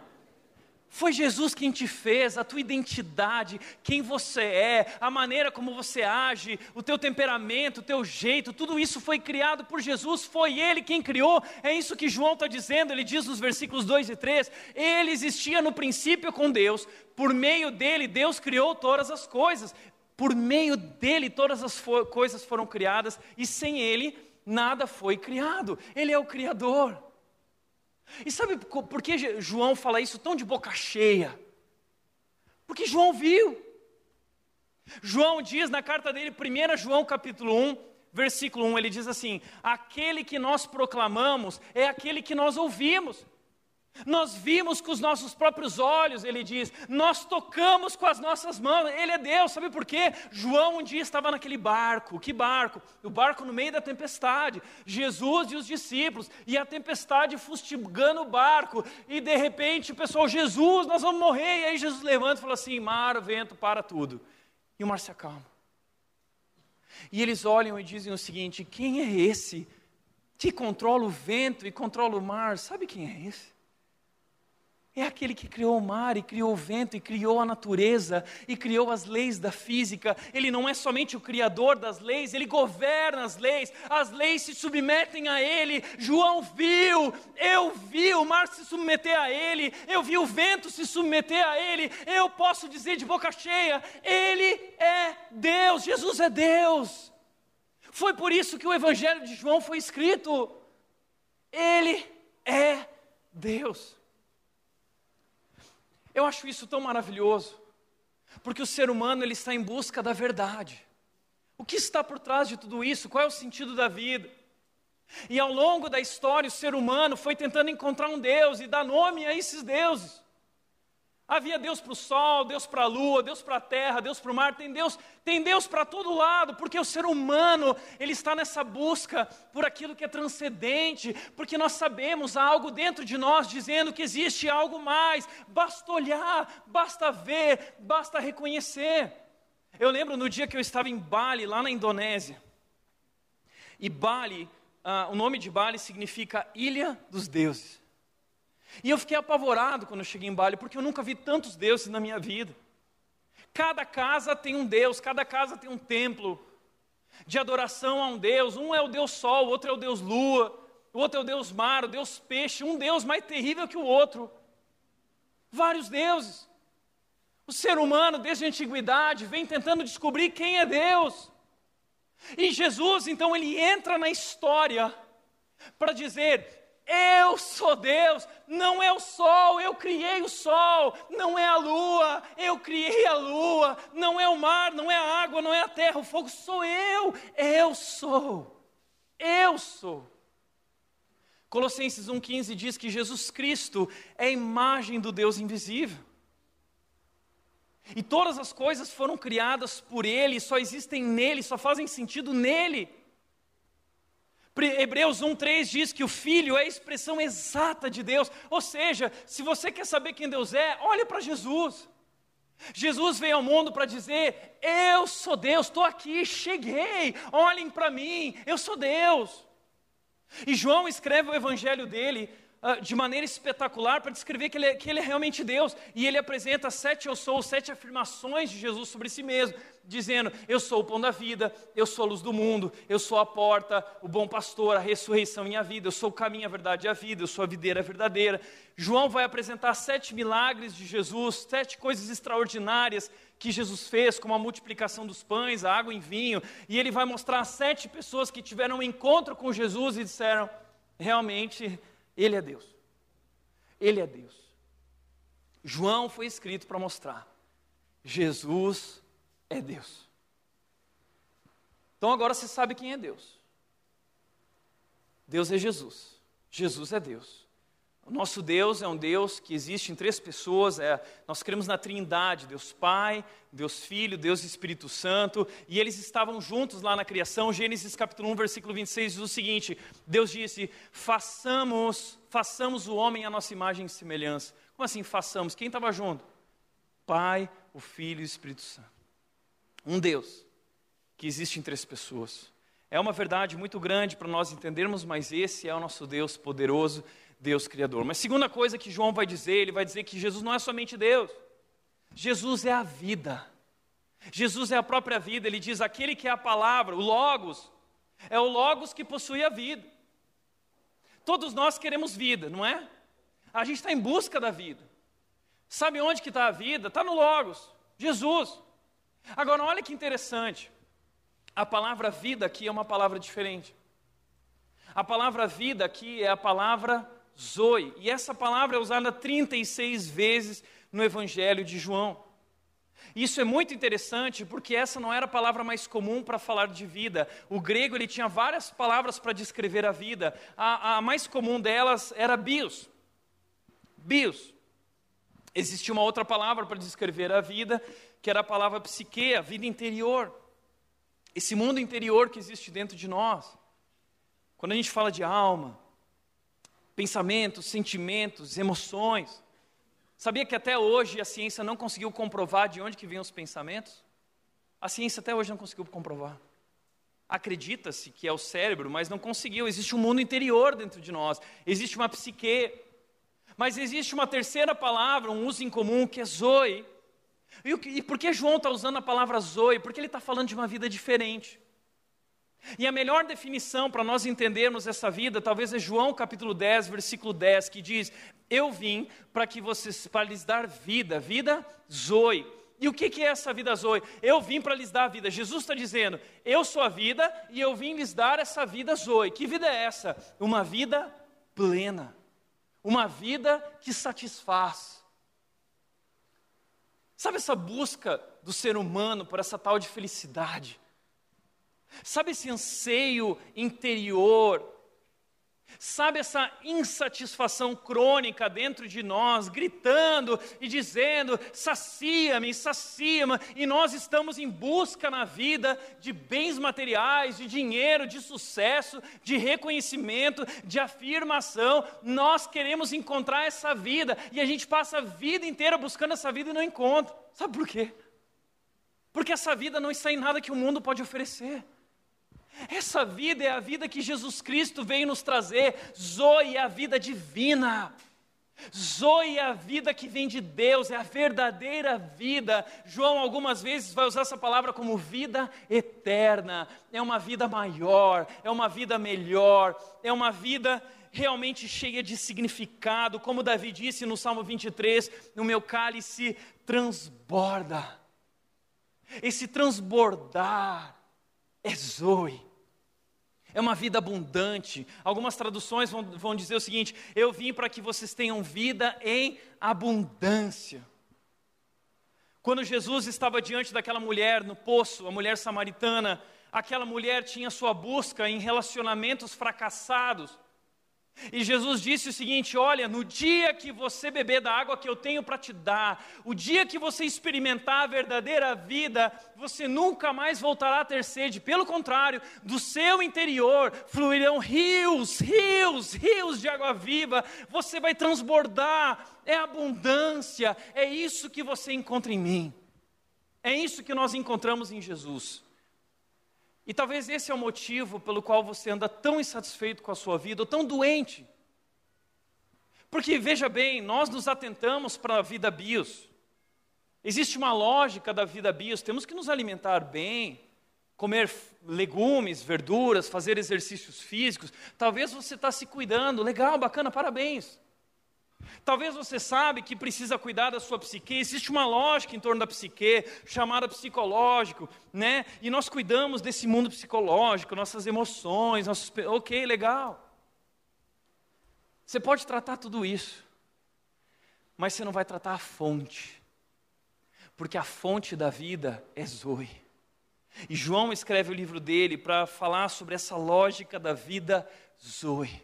Foi Jesus quem te fez, a tua identidade, quem você é, a maneira como você age, o teu temperamento, o teu jeito, tudo isso foi criado por Jesus, foi Ele quem criou. É isso que João está dizendo, ele diz nos versículos 2 e 3: Ele existia no princípio com Deus, por meio dele, Deus criou todas as coisas, por meio dele, todas as coisas foram criadas, e sem Ele, nada foi criado. Ele é o Criador. E sabe por que João fala isso tão de boca cheia? Porque João viu. João diz na carta dele, 1 João capítulo 1, versículo 1, ele diz assim: Aquele que nós proclamamos é aquele que nós ouvimos. Nós vimos com os nossos próprios olhos, ele diz, nós tocamos com as nossas mãos, ele é Deus, sabe por quê? João um dia estava naquele barco, que barco? O barco no meio da tempestade, Jesus e os discípulos, e a tempestade fustigando o barco, e de repente o pessoal, Jesus, nós vamos morrer, e aí Jesus levanta e fala assim: mar, vento, para tudo, e o mar se acalma. E eles olham e dizem o seguinte: quem é esse que controla o vento e controla o mar? Sabe quem é esse? É aquele que criou o mar e criou o vento e criou a natureza e criou as leis da física. Ele não é somente o criador das leis, ele governa as leis. As leis se submetem a ele. João viu, eu vi o mar se submeter a ele, eu vi o vento se submeter a ele. Eu posso dizer de boca cheia: ele é Deus, Jesus é Deus. Foi por isso que o evangelho de João foi escrito. Ele é Deus. Eu acho isso tão maravilhoso, porque o ser humano ele está em busca da verdade. O que está por trás de tudo isso? Qual é o sentido da vida? E ao longo da história, o ser humano foi tentando encontrar um Deus e dar nome a esses deuses. Havia Deus para o sol, Deus para a lua, Deus para a terra, Deus para o mar, tem Deus, tem Deus para todo lado, porque o ser humano, ele está nessa busca por aquilo que é transcendente, porque nós sabemos há algo dentro de nós dizendo que existe algo mais, basta olhar, basta ver, basta reconhecer. Eu lembro no dia que eu estava em Bali, lá na Indonésia, e Bali, ah, o nome de Bali significa Ilha dos Deuses. E eu fiquei apavorado quando eu cheguei em Bali, porque eu nunca vi tantos deuses na minha vida. Cada casa tem um Deus, cada casa tem um templo de adoração a um Deus. Um é o Deus Sol, o outro é o Deus Lua, o outro é o Deus Mar, o Deus Peixe, um Deus mais terrível que o outro. Vários deuses. O ser humano, desde a antiguidade, vem tentando descobrir quem é Deus. E Jesus, então, ele entra na história para dizer: eu sou Deus, não é o sol, eu criei o sol, não é a lua, eu criei a lua, não é o mar, não é a água, não é a terra, o fogo sou eu, eu sou, eu sou. Colossenses 1,15 diz que Jesus Cristo é a imagem do Deus invisível. E todas as coisas foram criadas por Ele, só existem nele, só fazem sentido nele. Hebreus 1,3 diz que o Filho é a expressão exata de Deus. Ou seja, se você quer saber quem Deus é, olhe para Jesus. Jesus veio ao mundo para dizer: Eu sou Deus, estou aqui, cheguei, olhem para mim, eu sou Deus. E João escreve o evangelho dele uh, de maneira espetacular para descrever que ele, é, que ele é realmente Deus. E ele apresenta sete eu sou, sete afirmações de Jesus sobre si mesmo, dizendo: Eu sou o pão da vida, eu sou a luz do mundo, eu sou a porta, o bom pastor, a ressurreição e a vida, eu sou o caminho, a verdade e a vida, eu sou a videira verdadeira. João vai apresentar sete milagres de Jesus, sete coisas extraordinárias que Jesus fez, como a multiplicação dos pães, a água em vinho, e ele vai mostrar sete pessoas que tiveram um encontro com Jesus e disseram: realmente ele é Deus. Ele é Deus. João foi escrito para mostrar: Jesus é Deus. Então agora você sabe quem é Deus. Deus é Jesus. Jesus é Deus. O nosso Deus é um Deus que existe em três pessoas. É, nós cremos na Trindade: Deus Pai, Deus Filho, Deus Espírito Santo. E eles estavam juntos lá na criação. Gênesis capítulo 1, versículo 26 diz o seguinte: Deus disse: façamos, façamos o homem à nossa imagem e semelhança. Como assim façamos? Quem estava junto? Pai, o Filho e o Espírito Santo. Um Deus que existe em três pessoas. É uma verdade muito grande para nós entendermos, mas esse é o nosso Deus poderoso Deus Criador. Mas segunda coisa que João vai dizer, ele vai dizer que Jesus não é somente Deus, Jesus é a vida. Jesus é a própria vida, ele diz: aquele que é a palavra, o Logos, é o Logos que possui a vida. Todos nós queremos vida, não é? A gente está em busca da vida. Sabe onde que está a vida? Está no Logos, Jesus. Agora, olha que interessante. A palavra vida aqui é uma palavra diferente. A palavra vida aqui é a palavra Zoe. E essa palavra é usada 36 vezes no Evangelho de João. Isso é muito interessante porque essa não era a palavra mais comum para falar de vida. O grego ele tinha várias palavras para descrever a vida. A, a, mais comum delas era bios. Bios. Existia uma outra palavra para descrever a vida, que era a palavra psique, a vida interior. Esse mundo interior que existe dentro de nós. Quando a gente fala de alma, pensamentos, sentimentos, emoções, sabia que até hoje a ciência não conseguiu comprovar de onde que vêm os pensamentos? A ciência até hoje não conseguiu comprovar. Acredita-se que é o cérebro, mas não conseguiu. Existe um mundo interior dentro de nós, existe uma psique. Mas existe uma terceira palavra, um uso em comum, que é zoe, e, e por que João está usando a palavra zoe? Porque ele está falando de uma vida diferente. E a melhor definição para nós entendermos essa vida, talvez é João capítulo 10, versículo 10, que diz: Eu vim para que vocês para lhes dar vida, vida zoe. E o que, que é essa vida zoe? Eu vim para lhes dar vida. Jesus está dizendo: Eu sou a vida e eu vim lhes dar essa vida zoe. Que vida é essa? Uma vida plena, uma vida que satisfaz. Sabe essa busca do ser humano por essa tal de felicidade? Sabe esse anseio interior Sabe essa insatisfação crônica dentro de nós, gritando e dizendo: sacia-me, sacia-me, e nós estamos em busca na vida de bens materiais, de dinheiro, de sucesso, de reconhecimento, de afirmação. Nós queremos encontrar essa vida e a gente passa a vida inteira buscando essa vida e não encontra. Sabe por quê? Porque essa vida não está em nada que o mundo pode oferecer. Essa vida é a vida que Jesus Cristo veio nos trazer. Zoe é a vida divina. Zoe é a vida que vem de Deus, é a verdadeira vida. João algumas vezes vai usar essa palavra como vida eterna. É uma vida maior, é uma vida melhor, é uma vida realmente cheia de significado. Como Davi disse no Salmo 23, no meu cálice transborda. Esse transbordar é Zoe. É uma vida abundante. Algumas traduções vão, vão dizer o seguinte: Eu vim para que vocês tenham vida em abundância. Quando Jesus estava diante daquela mulher no poço, a mulher samaritana, aquela mulher tinha sua busca em relacionamentos fracassados. E Jesus disse o seguinte: Olha, no dia que você beber da água que eu tenho para te dar, o dia que você experimentar a verdadeira vida, você nunca mais voltará a ter sede. Pelo contrário, do seu interior fluirão rios, rios, rios de água viva. Você vai transbordar. É abundância. É isso que você encontra em mim. É isso que nós encontramos em Jesus. E talvez esse é o motivo pelo qual você anda tão insatisfeito com a sua vida, ou tão doente. Porque, veja bem, nós nos atentamos para a vida bios. Existe uma lógica da vida bios, temos que nos alimentar bem, comer legumes, verduras, fazer exercícios físicos. Talvez você está se cuidando, legal, bacana, parabéns. Talvez você sabe que precisa cuidar da sua psique, existe uma lógica em torno da psique, chamada psicológico, né? E nós cuidamos desse mundo psicológico, nossas emoções, nossos... ok, legal. Você pode tratar tudo isso, mas você não vai tratar a fonte, porque a fonte da vida é Zoe. E João escreve o livro dele para falar sobre essa lógica da vida Zoe.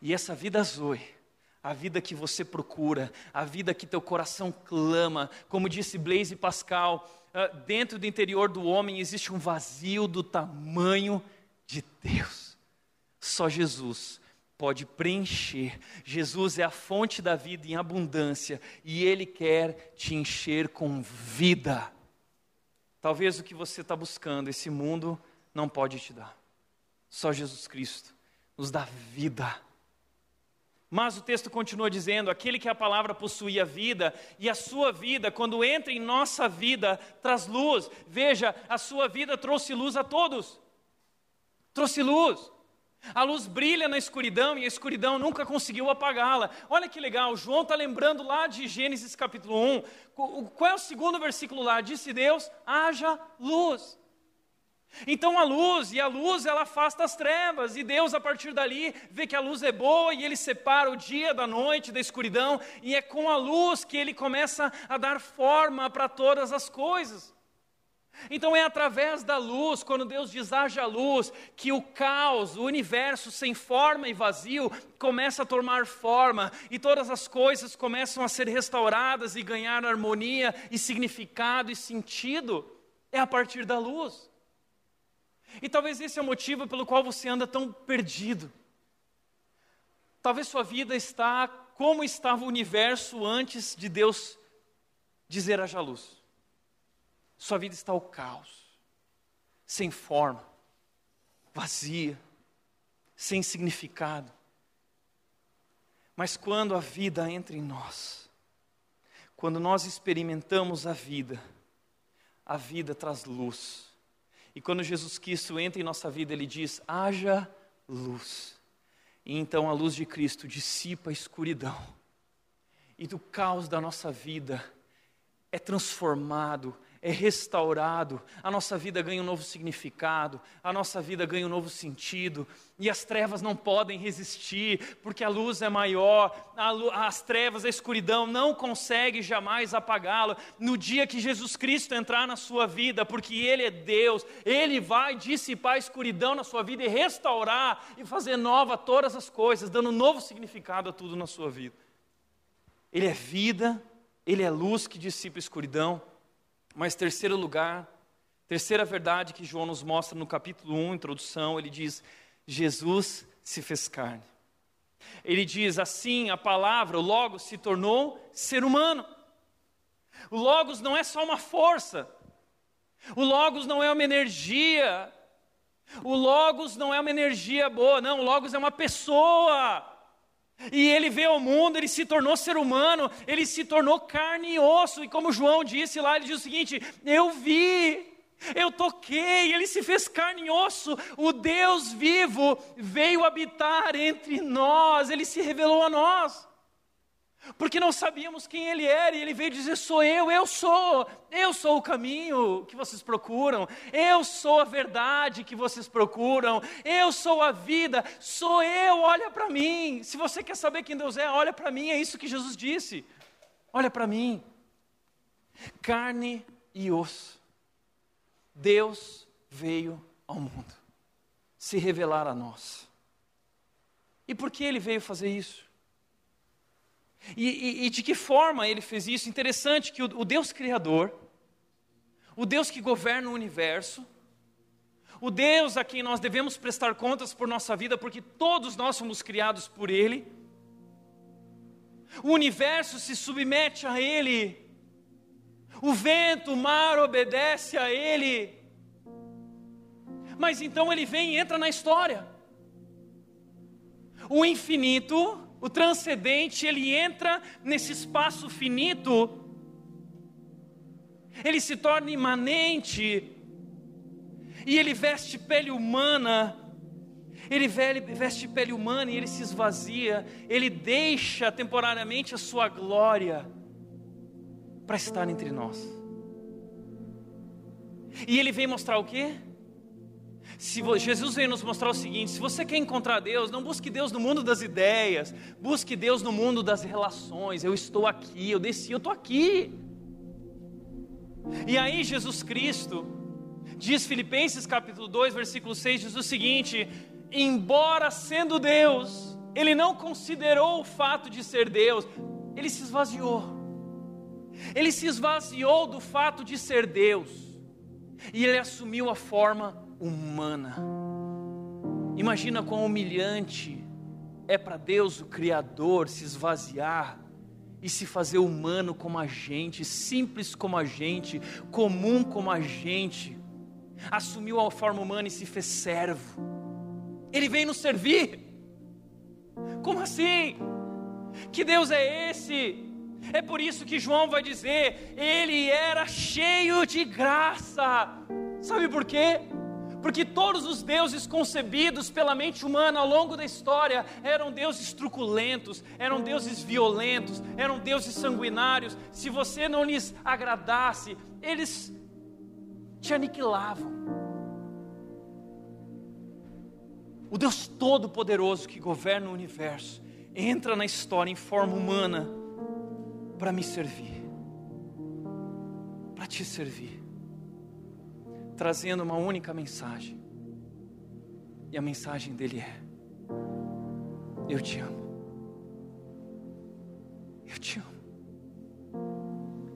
E essa vida Zoe a vida que você procura, a vida que teu coração clama. Como disse Blaise Pascal, ah, dentro do interior do homem existe um vazio do tamanho de Deus. Só Jesus pode preencher. Jesus é a fonte da vida em abundância e Ele quer te encher com vida. Talvez o que você está buscando, esse mundo não pode te dar. Só Jesus Cristo nos dá vida Mas o texto continua dizendo: aquele que a palavra possuía vida, e a sua vida, quando entra em nossa vida, traz luz. Veja, a sua vida trouxe luz a todos. Trouxe luz. A luz brilha na escuridão e a escuridão nunca conseguiu apagá-la. Olha que legal, João está lembrando lá de Gênesis capítulo 1. Qual é o segundo versículo lá? Disse Deus: haja luz. Então a luz, e a luz ela afasta as trevas, e Deus a partir dali vê que a luz é boa e ele separa o dia da noite, da escuridão, e é com a luz que ele começa a dar forma para todas as coisas. Então é através da luz, quando Deus diz haja luz, que o caos, o universo sem forma e vazio começa a tomar forma e todas as coisas começam a ser restauradas e ganhar harmonia e significado e sentido. É a partir da luz. E talvez esse é o motivo pelo qual você anda tão perdido. Talvez sua vida está como estava o universo antes de Deus dizer haja luz. Sua vida está ao caos, sem forma, vazia, sem significado. Mas quando a vida entra em nós, quando nós experimentamos a vida, a vida traz luz e quando Jesus Cristo entra em nossa vida, ele diz: haja luz. E então a luz de Cristo dissipa a escuridão. E do caos da nossa vida é transformado, é restaurado, a nossa vida ganha um novo significado, a nossa vida ganha um novo sentido, e as trevas não podem resistir, porque a luz é maior, as trevas, a escuridão não consegue jamais apagá-lo. No dia que Jesus Cristo entrar na sua vida, porque Ele é Deus, Ele vai dissipar a escuridão na sua vida e restaurar e fazer nova todas as coisas, dando um novo significado a tudo na sua vida. Ele é vida, Ele é luz que dissipa a escuridão. Mas terceiro lugar, terceira verdade que João nos mostra no capítulo 1, introdução, ele diz: Jesus se fez carne. Ele diz assim: a palavra, o Logos, se tornou ser humano. O Logos não é só uma força, o Logos não é uma energia, o Logos não é uma energia boa, não, o Logos é uma pessoa. E ele veio ao mundo, ele se tornou ser humano, ele se tornou carne e osso. E como João disse lá, ele diz o seguinte: Eu vi, eu toquei, ele se fez carne e osso. O Deus vivo veio habitar entre nós, ele se revelou a nós porque não sabíamos quem ele era, e ele veio dizer: Sou eu, eu sou, eu sou o caminho que vocês procuram, eu sou a verdade que vocês procuram, eu sou a vida, sou eu, olha para mim. Se você quer saber quem Deus é, olha para mim, é isso que Jesus disse. Olha para mim, carne e osso. Deus veio ao mundo se revelar a nós. E por que ele veio fazer isso? E, e, e, de que forma ele fez isso? Interessante que o, o Deus Criador, o Deus que governa o universo, o Deus a quem nós devemos prestar contas por nossa vida, porque todos nós somos criados por Ele, o universo se submete a Ele, o vento, o mar obedece a Ele, mas então Ele vem e entra na história. O infinito o transcendente, ele entra nesse espaço finito, ele se torna imanente, e ele veste pele humana, ele veste pele humana e ele se esvazia, ele deixa temporariamente a sua glória para estar entre nós. E ele vem mostrar o quê? Se Jesus veio nos mostrar o seguinte: se você quer encontrar Deus, não busque Deus no mundo das ideias, busque Deus no mundo das relações. Eu estou aqui, eu desci, eu estou aqui. E aí, Jesus Cristo, diz Filipenses capítulo 2, versículo 6, diz o seguinte: embora sendo Deus, ele não considerou o fato de ser Deus, ele se esvaziou. Ele se esvaziou do fato de ser Deus, e ele assumiu a forma humana. Imagina quão humilhante é para Deus, o Criador, se esvaziar e se fazer humano como a gente, simples como a gente, comum como a gente. Assumiu a forma humana e se fez servo. Ele veio nos servir. Como assim? Que Deus é esse? É por isso que João vai dizer: ele era cheio de graça. Sabe por quê? Porque todos os deuses concebidos pela mente humana ao longo da história eram deuses truculentos, eram deuses violentos, eram deuses sanguinários. Se você não lhes agradasse, eles te aniquilavam. O Deus Todo-Poderoso que governa o universo entra na história em forma humana para me servir, para te servir, trazendo uma única mensagem. E a mensagem dele é: Eu te amo. Eu te amo.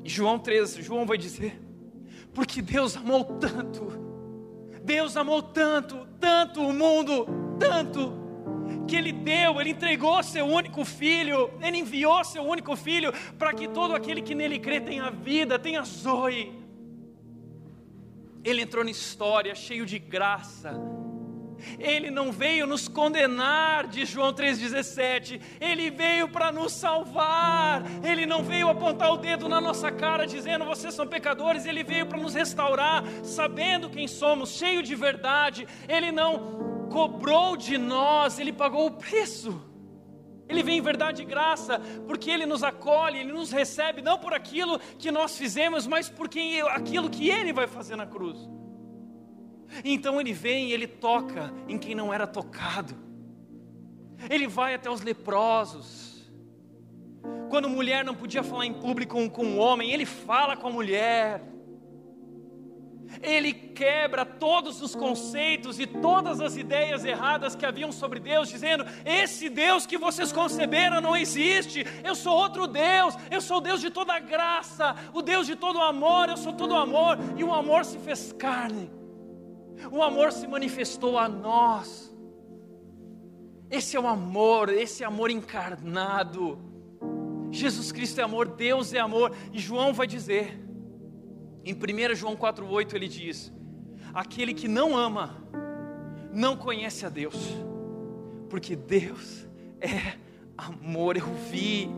E João 13, João vai dizer: Porque Deus amou tanto, Deus amou tanto, tanto o mundo, tanto que Ele deu, Ele entregou seu único filho, Ele enviou seu único filho para que todo aquele que nele crê tenha vida, tenha zoe. Ele entrou na história cheio de graça. Ele não veio nos condenar, diz João 3,17. Ele veio para nos salvar. Ele não veio apontar o dedo na nossa cara dizendo vocês são pecadores. Ele veio para nos restaurar, sabendo quem somos, cheio de verdade. Ele não cobrou de nós, Ele pagou o preço. Ele vem em verdade e graça, porque Ele nos acolhe, Ele nos recebe, não por aquilo que nós fizemos, mas por quem, aquilo que Ele vai fazer na cruz. Então Ele vem e Ele toca em quem não era tocado. Ele vai até os leprosos. Quando mulher não podia falar em público com, com um homem, Ele fala com a mulher ele quebra todos os conceitos e todas as ideias erradas que haviam sobre Deus, dizendo: Esse Deus que vocês conceberam não existe, eu sou outro Deus, eu sou o Deus de toda graça, o Deus de todo amor, eu sou todo amor, e o amor se fez carne, o amor se manifestou a nós. Esse é o amor, esse amor encarnado. Jesus Cristo é amor, Deus é amor, e João vai dizer: em 1 João 4,8 ele diz: Aquele que não ama, não conhece a Deus, porque Deus é amor. Eu vi,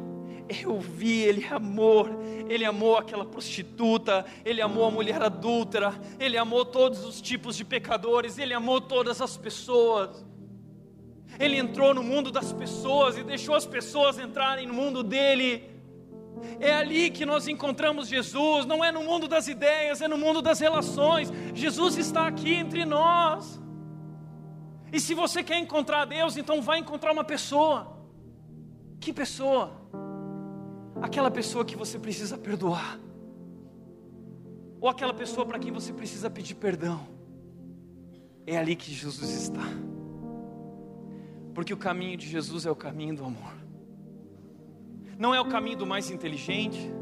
eu vi, Ele é amor. Ele amou aquela prostituta, Ele amou a mulher adúltera, Ele amou todos os tipos de pecadores, Ele amou todas as pessoas. Ele entrou no mundo das pessoas e deixou as pessoas entrarem no mundo dele. É ali que nós encontramos Jesus, não é no mundo das ideias, é no mundo das relações. Jesus está aqui entre nós. E se você quer encontrar Deus, então vai encontrar uma pessoa. Que pessoa? Aquela pessoa que você precisa perdoar. Ou aquela pessoa para quem você precisa pedir perdão. É ali que Jesus está. Porque o caminho de Jesus é o caminho do amor não é o caminho do mais inteligente,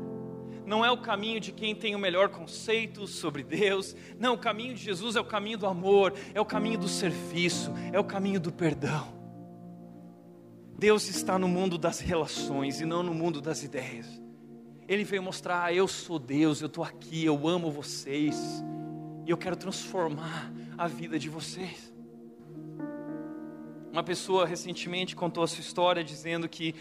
não é o caminho de quem tem o melhor conceito sobre Deus, não, o caminho de Jesus é o caminho do amor, é o caminho do serviço, é o caminho do perdão. Deus está no mundo das relações e não no mundo das ideias. Ele veio mostrar: ah, eu sou Deus, eu estou aqui, eu amo vocês, e eu quero transformar a vida de vocês. Uma pessoa recentemente contou a sua história dizendo que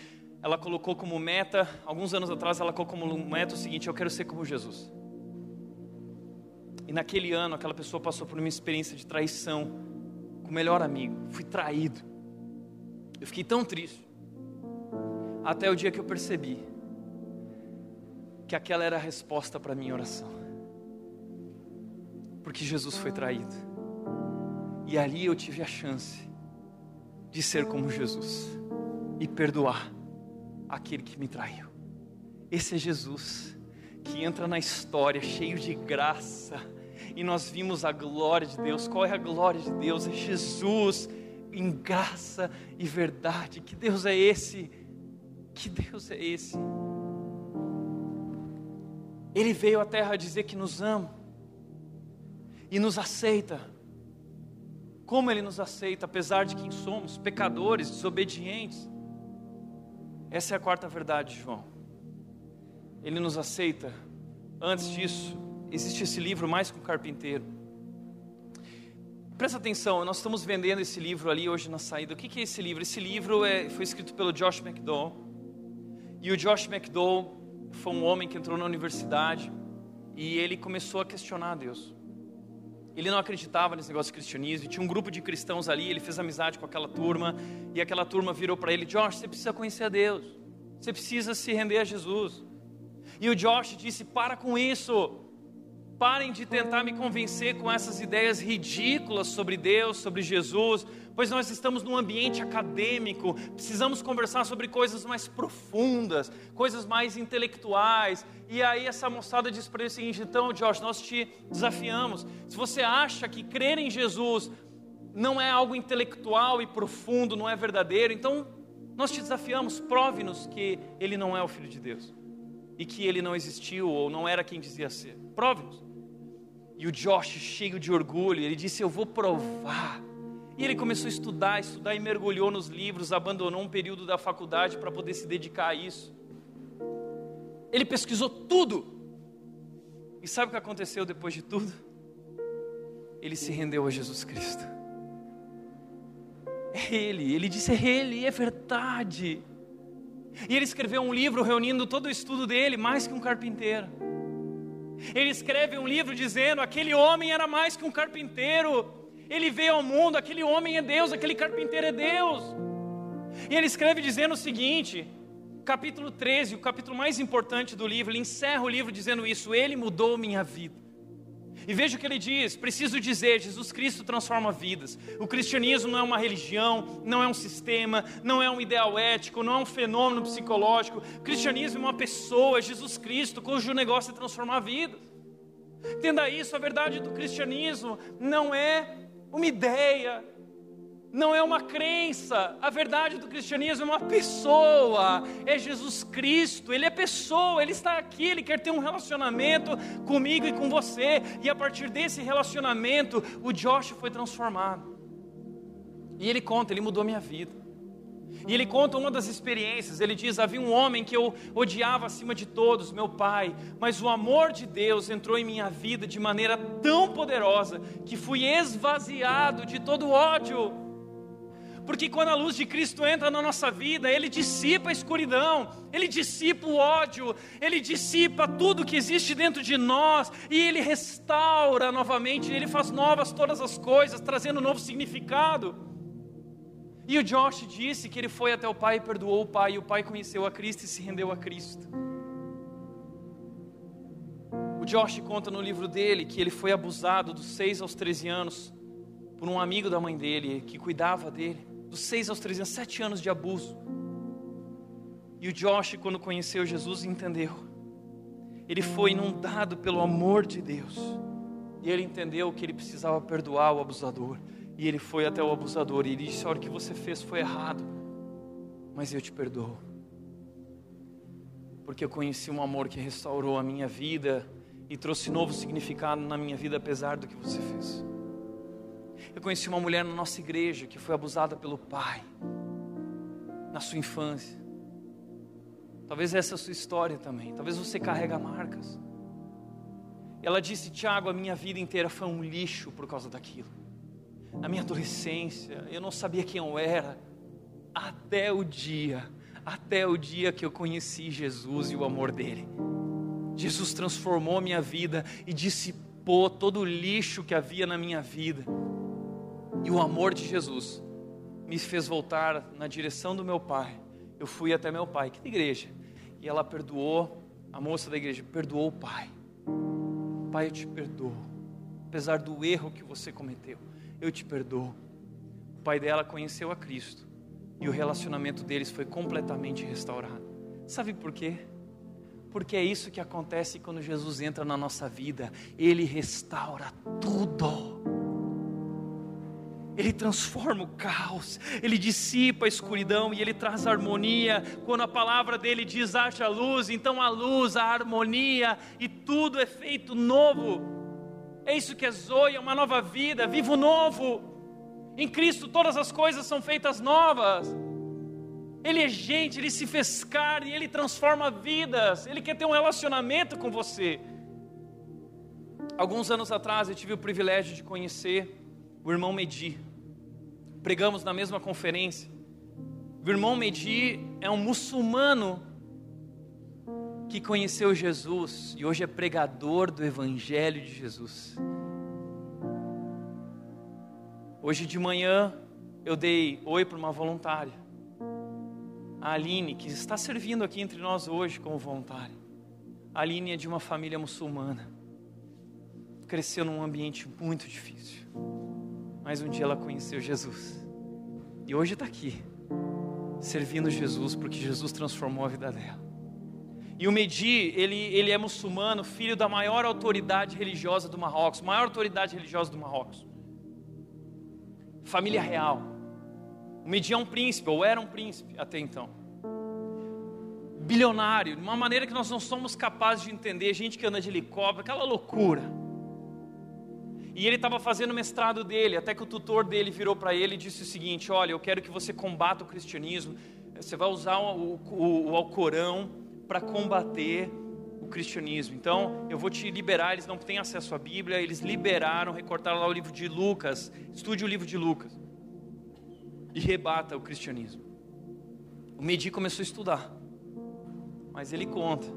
ela colocou como meta, alguns anos atrás, ela colocou como meta o seguinte: eu quero ser como Jesus. E naquele ano, aquela pessoa passou por uma experiência de traição com o melhor amigo. Fui traído. Eu fiquei tão triste. Até o dia que eu percebi que aquela era a resposta para a minha oração. Porque Jesus foi traído. E ali eu tive a chance de ser como Jesus e perdoar aquele que me traiu. Esse é Jesus, que entra na história cheio de graça, e nós vimos a glória de Deus. Qual é a glória de Deus? É Jesus em graça e verdade. Que Deus é esse? Que Deus é esse? Ele veio à terra dizer que nos ama e nos aceita. Como Ele nos aceita, apesar de quem somos, pecadores, desobedientes. Essa é a quarta verdade, João. Ele nos aceita. Antes disso, existe esse livro mais que um carpinteiro. Presta atenção, nós estamos vendendo esse livro ali hoje na saída. O que é esse livro? Esse livro é, foi escrito pelo Josh McDowell. E o Josh McDowell foi um homem que entrou na universidade e ele começou a questionar Deus. Ele não acreditava nesse negócio de cristianismo. Tinha um grupo de cristãos ali, ele fez amizade com aquela turma, e aquela turma virou para ele: Josh, você precisa conhecer a Deus, você precisa se render a Jesus. E o Josh disse: Para com isso, parem de tentar me convencer com essas ideias ridículas sobre Deus, sobre Jesus, pois nós estamos num ambiente acadêmico, precisamos conversar sobre coisas mais profundas, coisas mais intelectuais. E aí essa moçada diz para ele o seguinte: então, Josh, nós te desafiamos. Se você acha que crer em Jesus não é algo intelectual e profundo, não é verdadeiro, então nós te desafiamos, prove-nos que ele não é o filho de Deus e que ele não existiu ou não era quem dizia ser. Prove-nos. E o Josh, cheio de orgulho, ele disse: Eu vou provar e ele começou a estudar, estudar e mergulhou nos livros, abandonou um período da faculdade para poder se dedicar a isso. Ele pesquisou tudo. E sabe o que aconteceu depois de tudo? Ele se rendeu a Jesus Cristo. É Ele, ele disse: É Ele, é verdade. E ele escreveu um livro reunindo todo o estudo dele, mais que um carpinteiro. Ele escreve um livro dizendo: aquele homem era mais que um carpinteiro, ele veio ao mundo, aquele homem é Deus, aquele carpinteiro é Deus. E ele escreve dizendo o seguinte, capítulo 13, o capítulo mais importante do livro, ele encerra o livro dizendo isso: Ele mudou minha vida. E veja o que ele diz: preciso dizer, Jesus Cristo transforma vidas. O cristianismo não é uma religião, não é um sistema, não é um ideal ético, não é um fenômeno psicológico. O cristianismo é uma pessoa, Jesus Cristo, cujo negócio é transformar vidas. Entenda isso: a verdade do cristianismo não é uma ideia, não é uma crença. A verdade do cristianismo é uma pessoa, é Jesus Cristo, Ele é pessoa, Ele está aqui, Ele quer ter um relacionamento comigo e com você, e a partir desse relacionamento, o Josh foi transformado. E ele conta, ele mudou minha vida. E ele conta uma das experiências. Ele diz: Havia um homem que eu odiava acima de todos, meu pai, mas o amor de Deus entrou em minha vida de maneira tão poderosa que fui esvaziado de todo ódio. Porque quando a luz de Cristo entra na nossa vida, Ele dissipa a escuridão, Ele dissipa o ódio, Ele dissipa tudo que existe dentro de nós e Ele restaura novamente, Ele faz novas todas as coisas, trazendo um novo significado. E o Josh disse que ele foi até o pai e perdoou o pai, e o pai conheceu a Cristo e se rendeu a Cristo. O Josh conta no livro dele que ele foi abusado dos 6 aos 13 anos por um amigo da mãe dele que cuidava dele, dos 6 aos 13 anos, 7 anos de abuso. E o Josh, quando conheceu Jesus, entendeu. Ele foi inundado pelo amor de Deus. E ele entendeu que ele precisava perdoar o abusador. E ele foi até o abusador e ele disse: Olha, o que você fez foi errado, mas eu te perdoo. Porque eu conheci um amor que restaurou a minha vida e trouxe novo significado na minha vida, apesar do que você fez. Eu conheci uma mulher na nossa igreja que foi abusada pelo pai, na sua infância. Talvez essa é a sua história também. Talvez você carrega marcas. Ela disse: Tiago, a minha vida inteira foi um lixo por causa daquilo na minha adolescência, eu não sabia quem eu era, até o dia, até o dia que eu conheci Jesus e o amor dele. Jesus transformou minha vida e dissipou todo o lixo que havia na minha vida. E o amor de Jesus me fez voltar na direção do meu pai. Eu fui até meu pai, que da igreja. E ela perdoou, a moça da igreja perdoou o pai. Pai, eu te perdoo, apesar do erro que você cometeu eu te perdoo. O pai dela conheceu a Cristo e o relacionamento deles foi completamente restaurado. Sabe por quê? Porque é isso que acontece quando Jesus entra na nossa vida, ele restaura tudo. Ele transforma o caos, ele dissipa a escuridão e ele traz harmonia. Quando a palavra dele diz haja luz, então a luz, a harmonia e tudo é feito novo. É isso que é Zoe, é uma nova vida, vivo novo. Em Cristo todas as coisas são feitas novas. Ele é gente, ele se fez carne, ele transforma vidas. Ele quer ter um relacionamento com você. Alguns anos atrás eu tive o privilégio de conhecer o irmão Medi. Pregamos na mesma conferência. O irmão Medi é um muçulmano que conheceu Jesus e hoje é pregador do Evangelho de Jesus. Hoje de manhã eu dei oi para uma voluntária, a Aline, que está servindo aqui entre nós hoje como voluntária. A Aline é de uma família muçulmana, cresceu num ambiente muito difícil, mas um dia ela conheceu Jesus e hoje está aqui, servindo Jesus, porque Jesus transformou a vida dela. E o Medi, ele, ele é muçulmano, filho da maior autoridade religiosa do Marrocos, maior autoridade religiosa do Marrocos família real. O Medi é um príncipe, ou era um príncipe até então. Bilionário, de uma maneira que nós não somos capazes de entender, gente que anda de helicóptero, aquela loucura. E ele estava fazendo o mestrado dele, até que o tutor dele virou para ele e disse o seguinte: Olha, eu quero que você combata o cristianismo, você vai usar o, o, o Alcorão para combater o cristianismo. Então, eu vou te liberar. Eles não têm acesso à Bíblia, eles liberaram, recortaram lá o livro de Lucas. Estude o livro de Lucas e rebata o cristianismo. O Medi começou a estudar, mas ele conta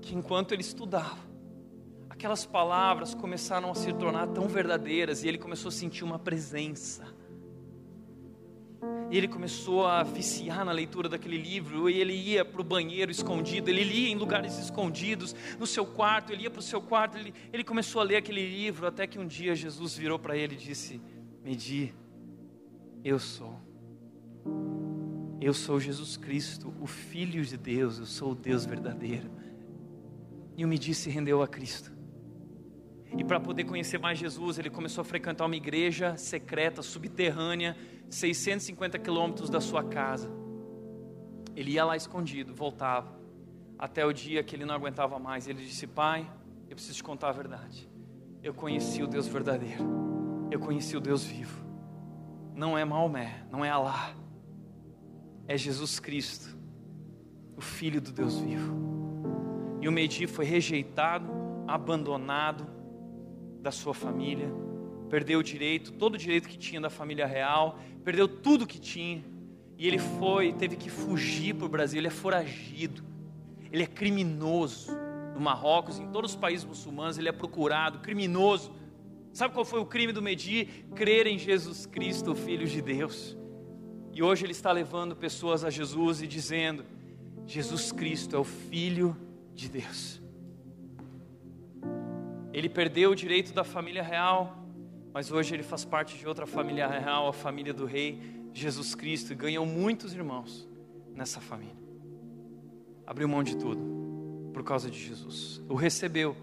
que enquanto ele estudava, aquelas palavras começaram a se tornar tão verdadeiras e ele começou a sentir uma presença e ele começou a viciar na leitura daquele livro, e ele ia para o banheiro escondido, ele lia em lugares escondidos, no seu quarto, ele ia para o seu quarto, ele, ele começou a ler aquele livro, até que um dia Jesus virou para ele e disse: Medi, eu sou. Eu sou Jesus Cristo, o Filho de Deus, eu sou o Deus verdadeiro. E o Medi se rendeu a Cristo. E para poder conhecer mais Jesus, ele começou a frequentar uma igreja secreta, subterrânea, 650 quilômetros da sua casa. Ele ia lá escondido, voltava, até o dia que ele não aguentava mais. Ele disse: Pai, eu preciso te contar a verdade. Eu conheci o Deus verdadeiro, eu conheci o Deus vivo. Não é Maomé, não é Alá, é Jesus Cristo, o Filho do Deus vivo. E o Medi foi rejeitado, abandonado da sua família, perdeu o direito, todo o direito que tinha da família real, perdeu tudo que tinha. E ele foi, teve que fugir para o Brasil, ele é foragido. Ele é criminoso no Marrocos, em todos os países muçulmanos, ele é procurado, criminoso. Sabe qual foi o crime do Medi? Crer em Jesus Cristo, o Filho de Deus. E hoje ele está levando pessoas a Jesus e dizendo: Jesus Cristo é o Filho de Deus. Ele perdeu o direito da família real, mas hoje ele faz parte de outra família real, a família do Rei Jesus Cristo, e ganhou muitos irmãos nessa família. Abriu mão de tudo por causa de Jesus. O recebeu,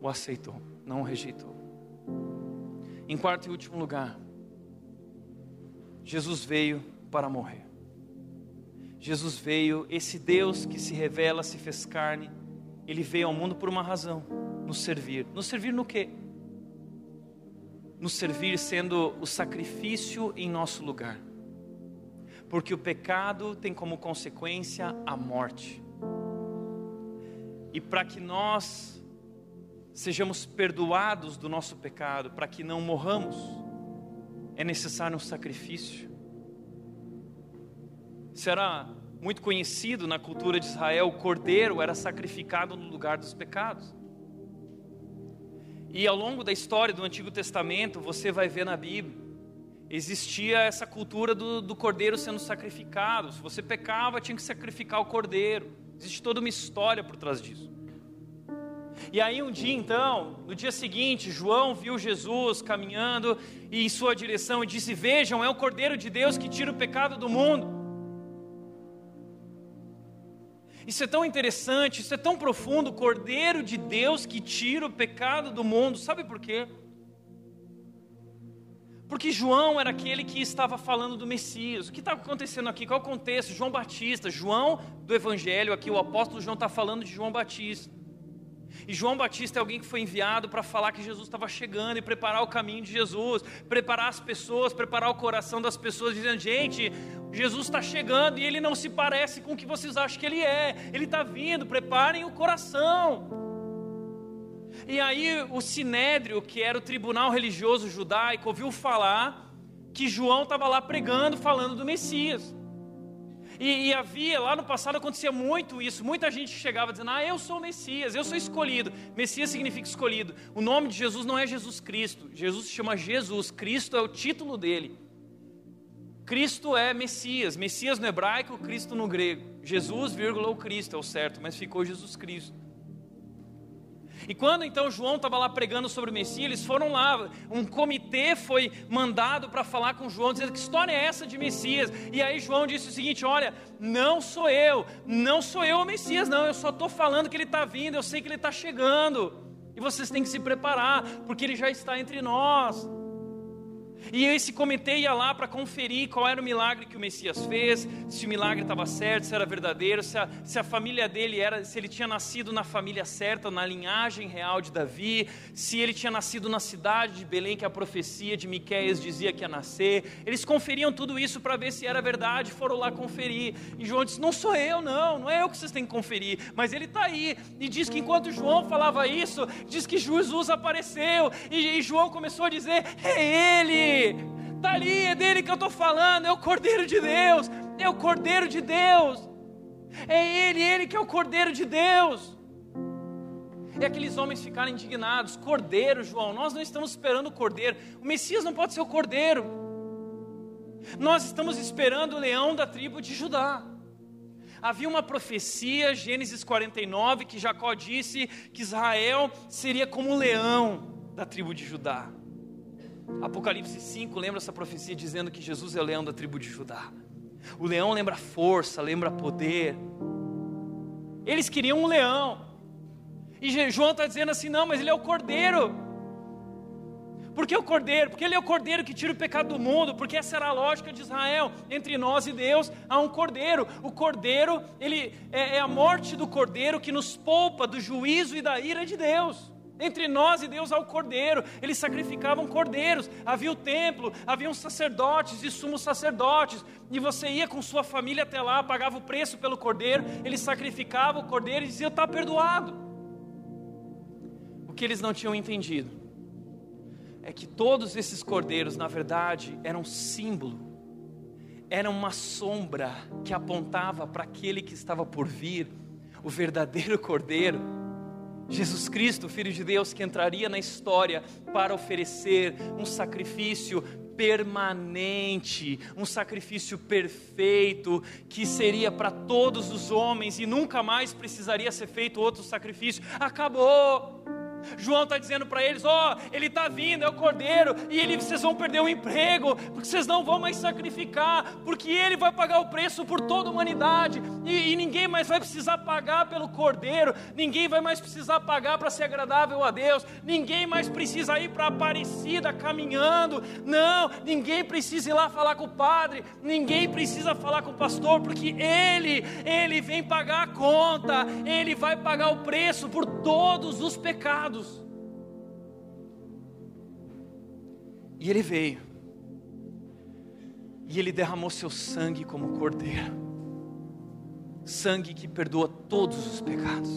o aceitou, não o rejeitou. Em quarto e último lugar, Jesus veio para morrer. Jesus veio, esse Deus que se revela, se fez carne, ele veio ao mundo por uma razão: nos servir. Nos servir no quê? nos servir sendo o sacrifício em nosso lugar. Porque o pecado tem como consequência a morte. E para que nós sejamos perdoados do nosso pecado, para que não morramos, é necessário um sacrifício. Será muito conhecido na cultura de Israel, o cordeiro era sacrificado no lugar dos pecados. E ao longo da história do Antigo Testamento, você vai ver na Bíblia, existia essa cultura do, do cordeiro sendo sacrificado. Se você pecava, tinha que sacrificar o cordeiro. Existe toda uma história por trás disso. E aí um dia então, no dia seguinte, João viu Jesus caminhando em sua direção e disse: Vejam, é o Cordeiro de Deus que tira o pecado do mundo. Isso é tão interessante, isso é tão profundo, o Cordeiro de Deus que tira o pecado do mundo. Sabe por quê? Porque João era aquele que estava falando do Messias. O que está acontecendo aqui? Qual é o contexto? João Batista. João do Evangelho, aqui o apóstolo João está falando de João Batista. E João Batista é alguém que foi enviado para falar que Jesus estava chegando e preparar o caminho de Jesus, preparar as pessoas, preparar o coração das pessoas, dizendo: gente, Jesus está chegando e ele não se parece com o que vocês acham que ele é, ele está vindo, preparem o coração. E aí o Sinédrio, que era o tribunal religioso judaico, ouviu falar que João estava lá pregando, falando do Messias. E, e, havia, lá no passado acontecia muito isso. Muita gente chegava dizendo: Ah, eu sou o Messias, eu sou escolhido. Messias significa escolhido. O nome de Jesus não é Jesus Cristo. Jesus se chama Jesus. Cristo é o título dele. Cristo é Messias. Messias no hebraico, Cristo no grego. Jesus, vírgula, o Cristo é o certo, mas ficou Jesus Cristo. E quando então João estava lá pregando sobre o Messias, eles foram lá, um comitê foi mandado para falar com João, dizendo que história é essa de Messias? E aí João disse o seguinte: Olha, não sou eu, não sou eu o Messias, não, eu só estou falando que ele está vindo, eu sei que ele está chegando, e vocês têm que se preparar, porque ele já está entre nós. E esse comitê ia lá para conferir qual era o milagre que o Messias fez, se o milagre estava certo, se era verdadeiro, se a, se a família dele era, se ele tinha nascido na família certa, na linhagem real de Davi, se ele tinha nascido na cidade de Belém que a profecia de Miqueias dizia que ia nascer. Eles conferiam tudo isso para ver se era verdade, foram lá conferir. E João disse: "Não sou eu, não, não é eu que vocês têm que conferir, mas ele está aí". E diz que enquanto João falava isso, diz que Jesus apareceu e, e João começou a dizer: "É ele!" Está ali, é dele que eu estou falando, é o Cordeiro de Deus, é o Cordeiro de Deus, é Ele, Ele que é o Cordeiro de Deus. E aqueles homens ficaram indignados: Cordeiro, João, nós não estamos esperando o Cordeiro, o Messias não pode ser o Cordeiro, nós estamos esperando o leão da tribo de Judá. Havia uma profecia, Gênesis 49, que Jacó disse que Israel seria como o leão da tribo de Judá. Apocalipse 5 lembra essa profecia dizendo que Jesus é o leão da tribo de Judá. O leão lembra força, lembra poder. Eles queriam um leão. E João está dizendo assim: não, mas ele é o cordeiro. Por que o cordeiro? Porque ele é o cordeiro que tira o pecado do mundo, porque essa era a lógica de Israel. Entre nós e Deus há um cordeiro. O cordeiro, ele é, é a morte do cordeiro que nos poupa do juízo e da ira de Deus. Entre nós e Deus há o cordeiro, eles sacrificavam cordeiros, havia o templo, havia sacerdotes e sumos sacerdotes, e você ia com sua família até lá, pagava o preço pelo cordeiro, eles sacrificavam o cordeiro e diziam: está perdoado. O que eles não tinham entendido é que todos esses cordeiros, na verdade, eram símbolo, eram uma sombra que apontava para aquele que estava por vir, o verdadeiro cordeiro Jesus Cristo, Filho de Deus, que entraria na história para oferecer um sacrifício permanente, um sacrifício perfeito, que seria para todos os homens e nunca mais precisaria ser feito outro sacrifício. Acabou. João está dizendo para eles: Ó, oh, ele está vindo, é o cordeiro, e ele, vocês vão perder o emprego, porque vocês não vão mais sacrificar, porque ele vai pagar o preço por toda a humanidade, e, e ninguém mais vai precisar pagar pelo cordeiro, ninguém vai mais precisar pagar para ser agradável a Deus, ninguém mais precisa ir para a Aparecida caminhando, não, ninguém precisa ir lá falar com o padre, ninguém precisa falar com o pastor, porque ele, ele vem pagar a conta, ele vai pagar o preço por todos os pecados pecados. E ele veio, e ele derramou seu sangue como cordeiro, sangue que perdoa todos os pecados.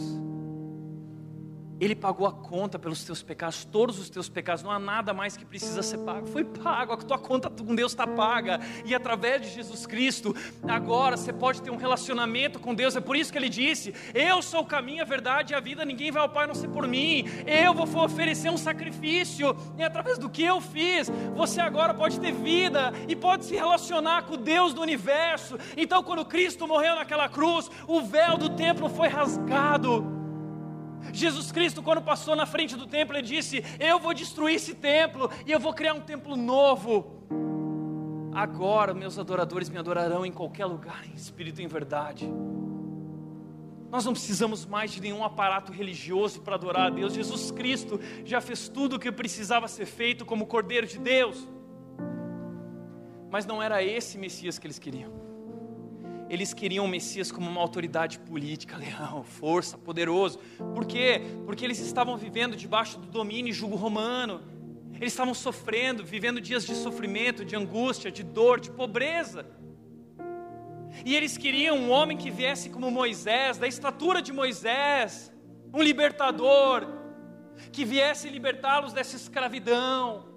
Ele pagou a conta pelos teus pecados, todos os teus pecados, não há nada mais que precisa ser pago. Foi pago, a tua conta com Deus está paga. E através de Jesus Cristo, agora você pode ter um relacionamento com Deus. É por isso que ele disse: Eu sou o caminho, a verdade e a vida, ninguém vai ao Pai a não ser por mim. Eu vou oferecer um sacrifício, e através do que eu fiz, você agora pode ter vida e pode se relacionar com o Deus do universo. Então, quando Cristo morreu naquela cruz, o véu do templo foi rasgado. Jesus Cristo, quando passou na frente do templo, ele disse: Eu vou destruir esse templo e eu vou criar um templo novo. Agora, meus adoradores me adorarão em qualquer lugar, em espírito e em verdade. Nós não precisamos mais de nenhum aparato religioso para adorar a Deus. Jesus Cristo já fez tudo o que precisava ser feito como Cordeiro de Deus. Mas não era esse Messias que eles queriam eles queriam o Messias como uma autoridade política, *laughs* leal, força, poderoso. Por quê? Porque eles estavam vivendo debaixo do domínio e jugo romano. Eles estavam sofrendo, vivendo dias de sofrimento, de angústia, de dor, de pobreza. E eles queriam um homem que viesse como Moisés, da estatura de Moisés, um libertador, que viesse libertá-los dessa escravidão.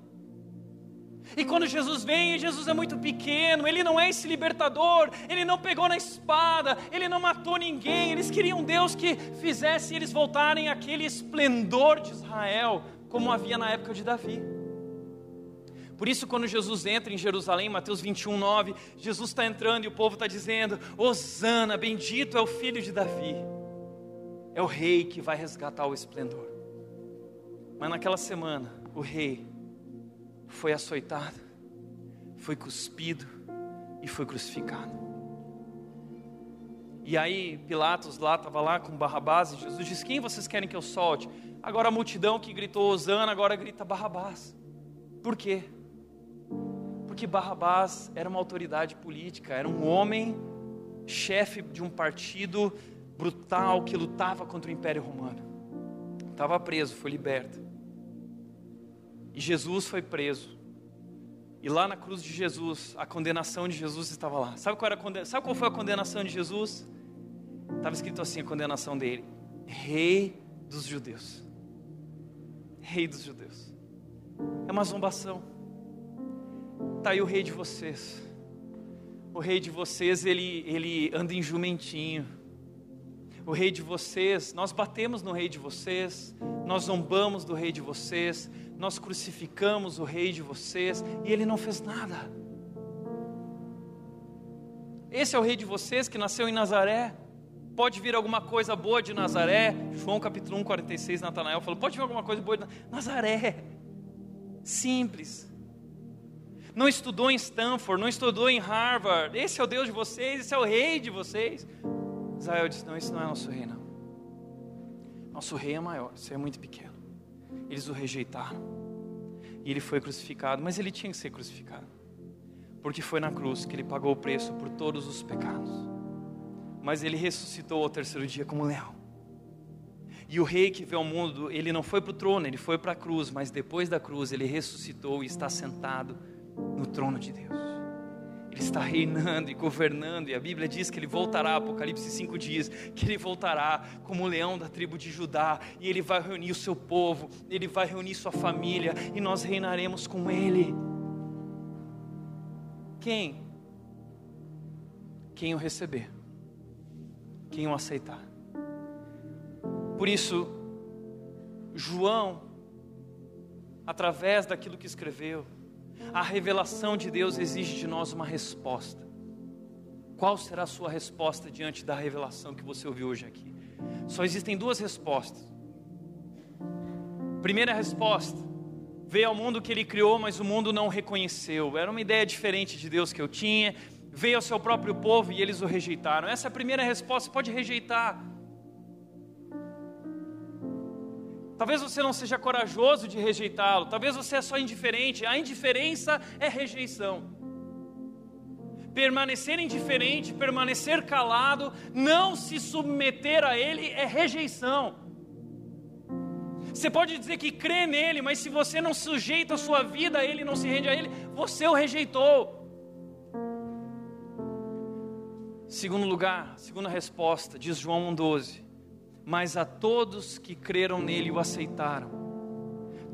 E quando Jesus vem, Jesus é muito pequeno, ele não é esse libertador, ele não pegou na espada, ele não matou ninguém. Eles queriam um Deus que fizesse eles voltarem àquele esplendor de Israel, como havia na época de Davi. Por isso, quando Jesus entra em Jerusalém, Mateus 21, 9, Jesus está entrando e o povo está dizendo: Hosana, bendito é o filho de Davi, é o rei que vai resgatar o esplendor. Mas naquela semana, o rei foi açoitado, foi cuspido e foi crucificado. E aí Pilatos lá estava lá com Barrabás e Jesus disse: Quem vocês querem que eu solte? Agora a multidão que gritou Osana agora grita Barrabás. Por quê? Porque Barrabás era uma autoridade política, era um homem chefe de um partido brutal que lutava contra o Império Romano. Estava preso, foi liberto. E Jesus foi preso. E lá na cruz de Jesus, a condenação de Jesus estava lá. Sabe qual, era Sabe qual foi a condenação de Jesus? Estava escrito assim a condenação dele: Rei dos judeus. Rei dos judeus. É uma zombação. Está aí o rei de vocês. O rei de vocês, ele, ele anda em jumentinho. O rei de vocês, nós batemos no rei de vocês, nós zombamos do rei de vocês, nós crucificamos o rei de vocês e ele não fez nada. Esse é o rei de vocês que nasceu em Nazaré. Pode vir alguma coisa boa de Nazaré? João capítulo 1, 46, Natanael falou: pode vir alguma coisa boa de Nazaré. Simples. Não estudou em Stanford, não estudou em Harvard. Esse é o Deus de vocês, esse é o rei de vocês. Israel disse: Não, esse não é nosso rei, não. Nosso rei é maior, você é muito pequeno. Eles o rejeitaram. E ele foi crucificado, mas ele tinha que ser crucificado. Porque foi na cruz que ele pagou o preço por todos os pecados. Mas ele ressuscitou ao terceiro dia como leão. E o rei que veio ao mundo, ele não foi para o trono, ele foi para a cruz, mas depois da cruz ele ressuscitou e está sentado no trono de Deus. Ele está reinando e governando, e a Bíblia diz que ele voltará, Apocalipse 5 dias, que ele voltará como o leão da tribo de Judá, e ele vai reunir o seu povo, ele vai reunir sua família, e nós reinaremos com ele. Quem? Quem o receber, quem o aceitar. Por isso, João, através daquilo que escreveu, a revelação de Deus exige de nós uma resposta. Qual será a sua resposta diante da revelação que você ouviu hoje aqui? Só existem duas respostas. Primeira resposta: veio ao mundo que ele criou, mas o mundo não o reconheceu. Era uma ideia diferente de Deus que eu tinha. Veio ao seu próprio povo e eles o rejeitaram. Essa é a primeira resposta. Você pode rejeitar. Talvez você não seja corajoso de rejeitá-lo, talvez você é só indiferente. A indiferença é rejeição. Permanecer indiferente, permanecer calado, não se submeter a ele é rejeição. Você pode dizer que crê nele, mas se você não sujeita a sua vida a ele, não se rende a ele, você o rejeitou. Segundo lugar, segunda resposta, diz João 1,12 mas a todos que creram nele o aceitaram,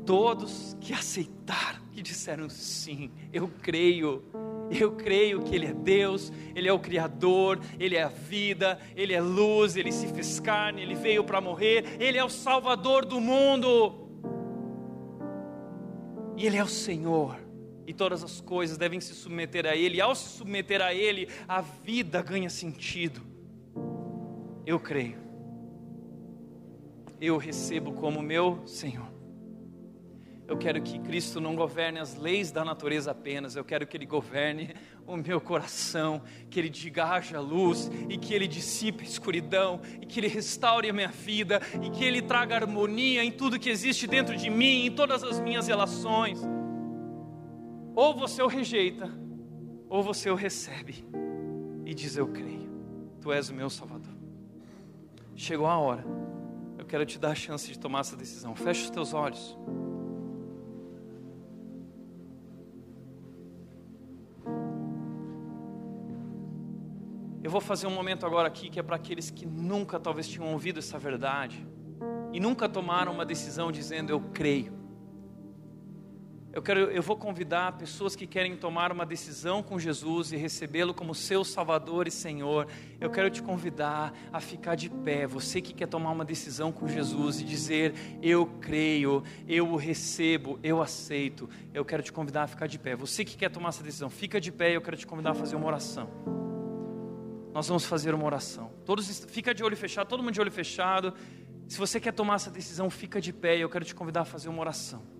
todos que aceitaram, que disseram sim, eu creio, eu creio que Ele é Deus, Ele é o Criador, Ele é a vida, Ele é luz, Ele se fez carne, Ele veio para morrer, Ele é o Salvador do mundo, e Ele é o Senhor, e todas as coisas devem se submeter a Ele, e ao se submeter a Ele, a vida ganha sentido. Eu creio eu recebo como meu Senhor. Eu quero que Cristo não governe as leis da natureza apenas, eu quero que Ele governe o meu coração, que Ele diga haja luz e que Ele dissipe a escuridão e que Ele restaure a minha vida e que Ele traga harmonia em tudo que existe dentro de mim, em todas as minhas relações. Ou você o rejeita, ou você o recebe e diz: Eu creio, Tu és o meu Salvador. Chegou a hora quero te dar a chance de tomar essa decisão. Feche os teus olhos. Eu vou fazer um momento agora aqui que é para aqueles que nunca talvez tinham ouvido essa verdade e nunca tomaram uma decisão dizendo eu creio. Eu, quero, eu vou convidar pessoas que querem tomar uma decisão com Jesus e recebê-lo como seu Salvador e Senhor. Eu quero te convidar a ficar de pé. Você que quer tomar uma decisão com Jesus e dizer: Eu creio, eu o recebo, eu aceito. Eu quero te convidar a ficar de pé. Você que quer tomar essa decisão, fica de pé. Eu quero te convidar a fazer uma oração. Nós vamos fazer uma oração. Todos, fica de olho fechado, todo mundo de olho fechado. Se você quer tomar essa decisão, fica de pé. Eu quero te convidar a fazer uma oração.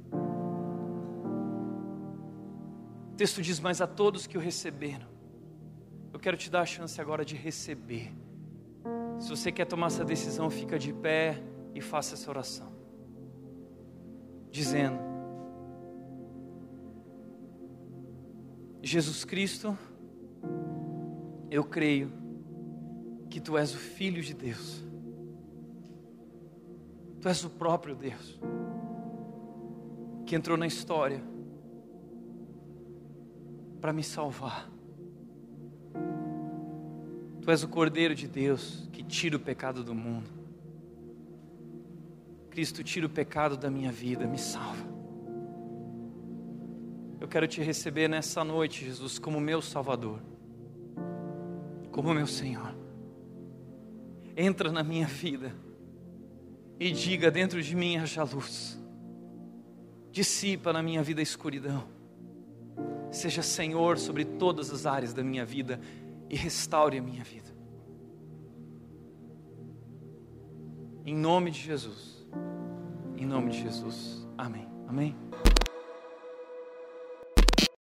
Texto diz: Mas a todos que o receberam, eu quero te dar a chance agora de receber. Se você quer tomar essa decisão, fica de pé e faça essa oração, dizendo: Jesus Cristo, eu creio que tu és o Filho de Deus, tu és o próprio Deus, que entrou na história para me salvar. Tu és o Cordeiro de Deus que tira o pecado do mundo. Cristo, tira o pecado da minha vida, me salva. Eu quero te receber nessa noite, Jesus, como meu Salvador, como meu Senhor. Entra na minha vida e diga: dentro de mim haja luz, dissipa na minha vida a escuridão seja Senhor sobre todas as áreas da minha vida e restaure a minha vida. Em nome de Jesus. Em nome de Jesus. Amém. Amém.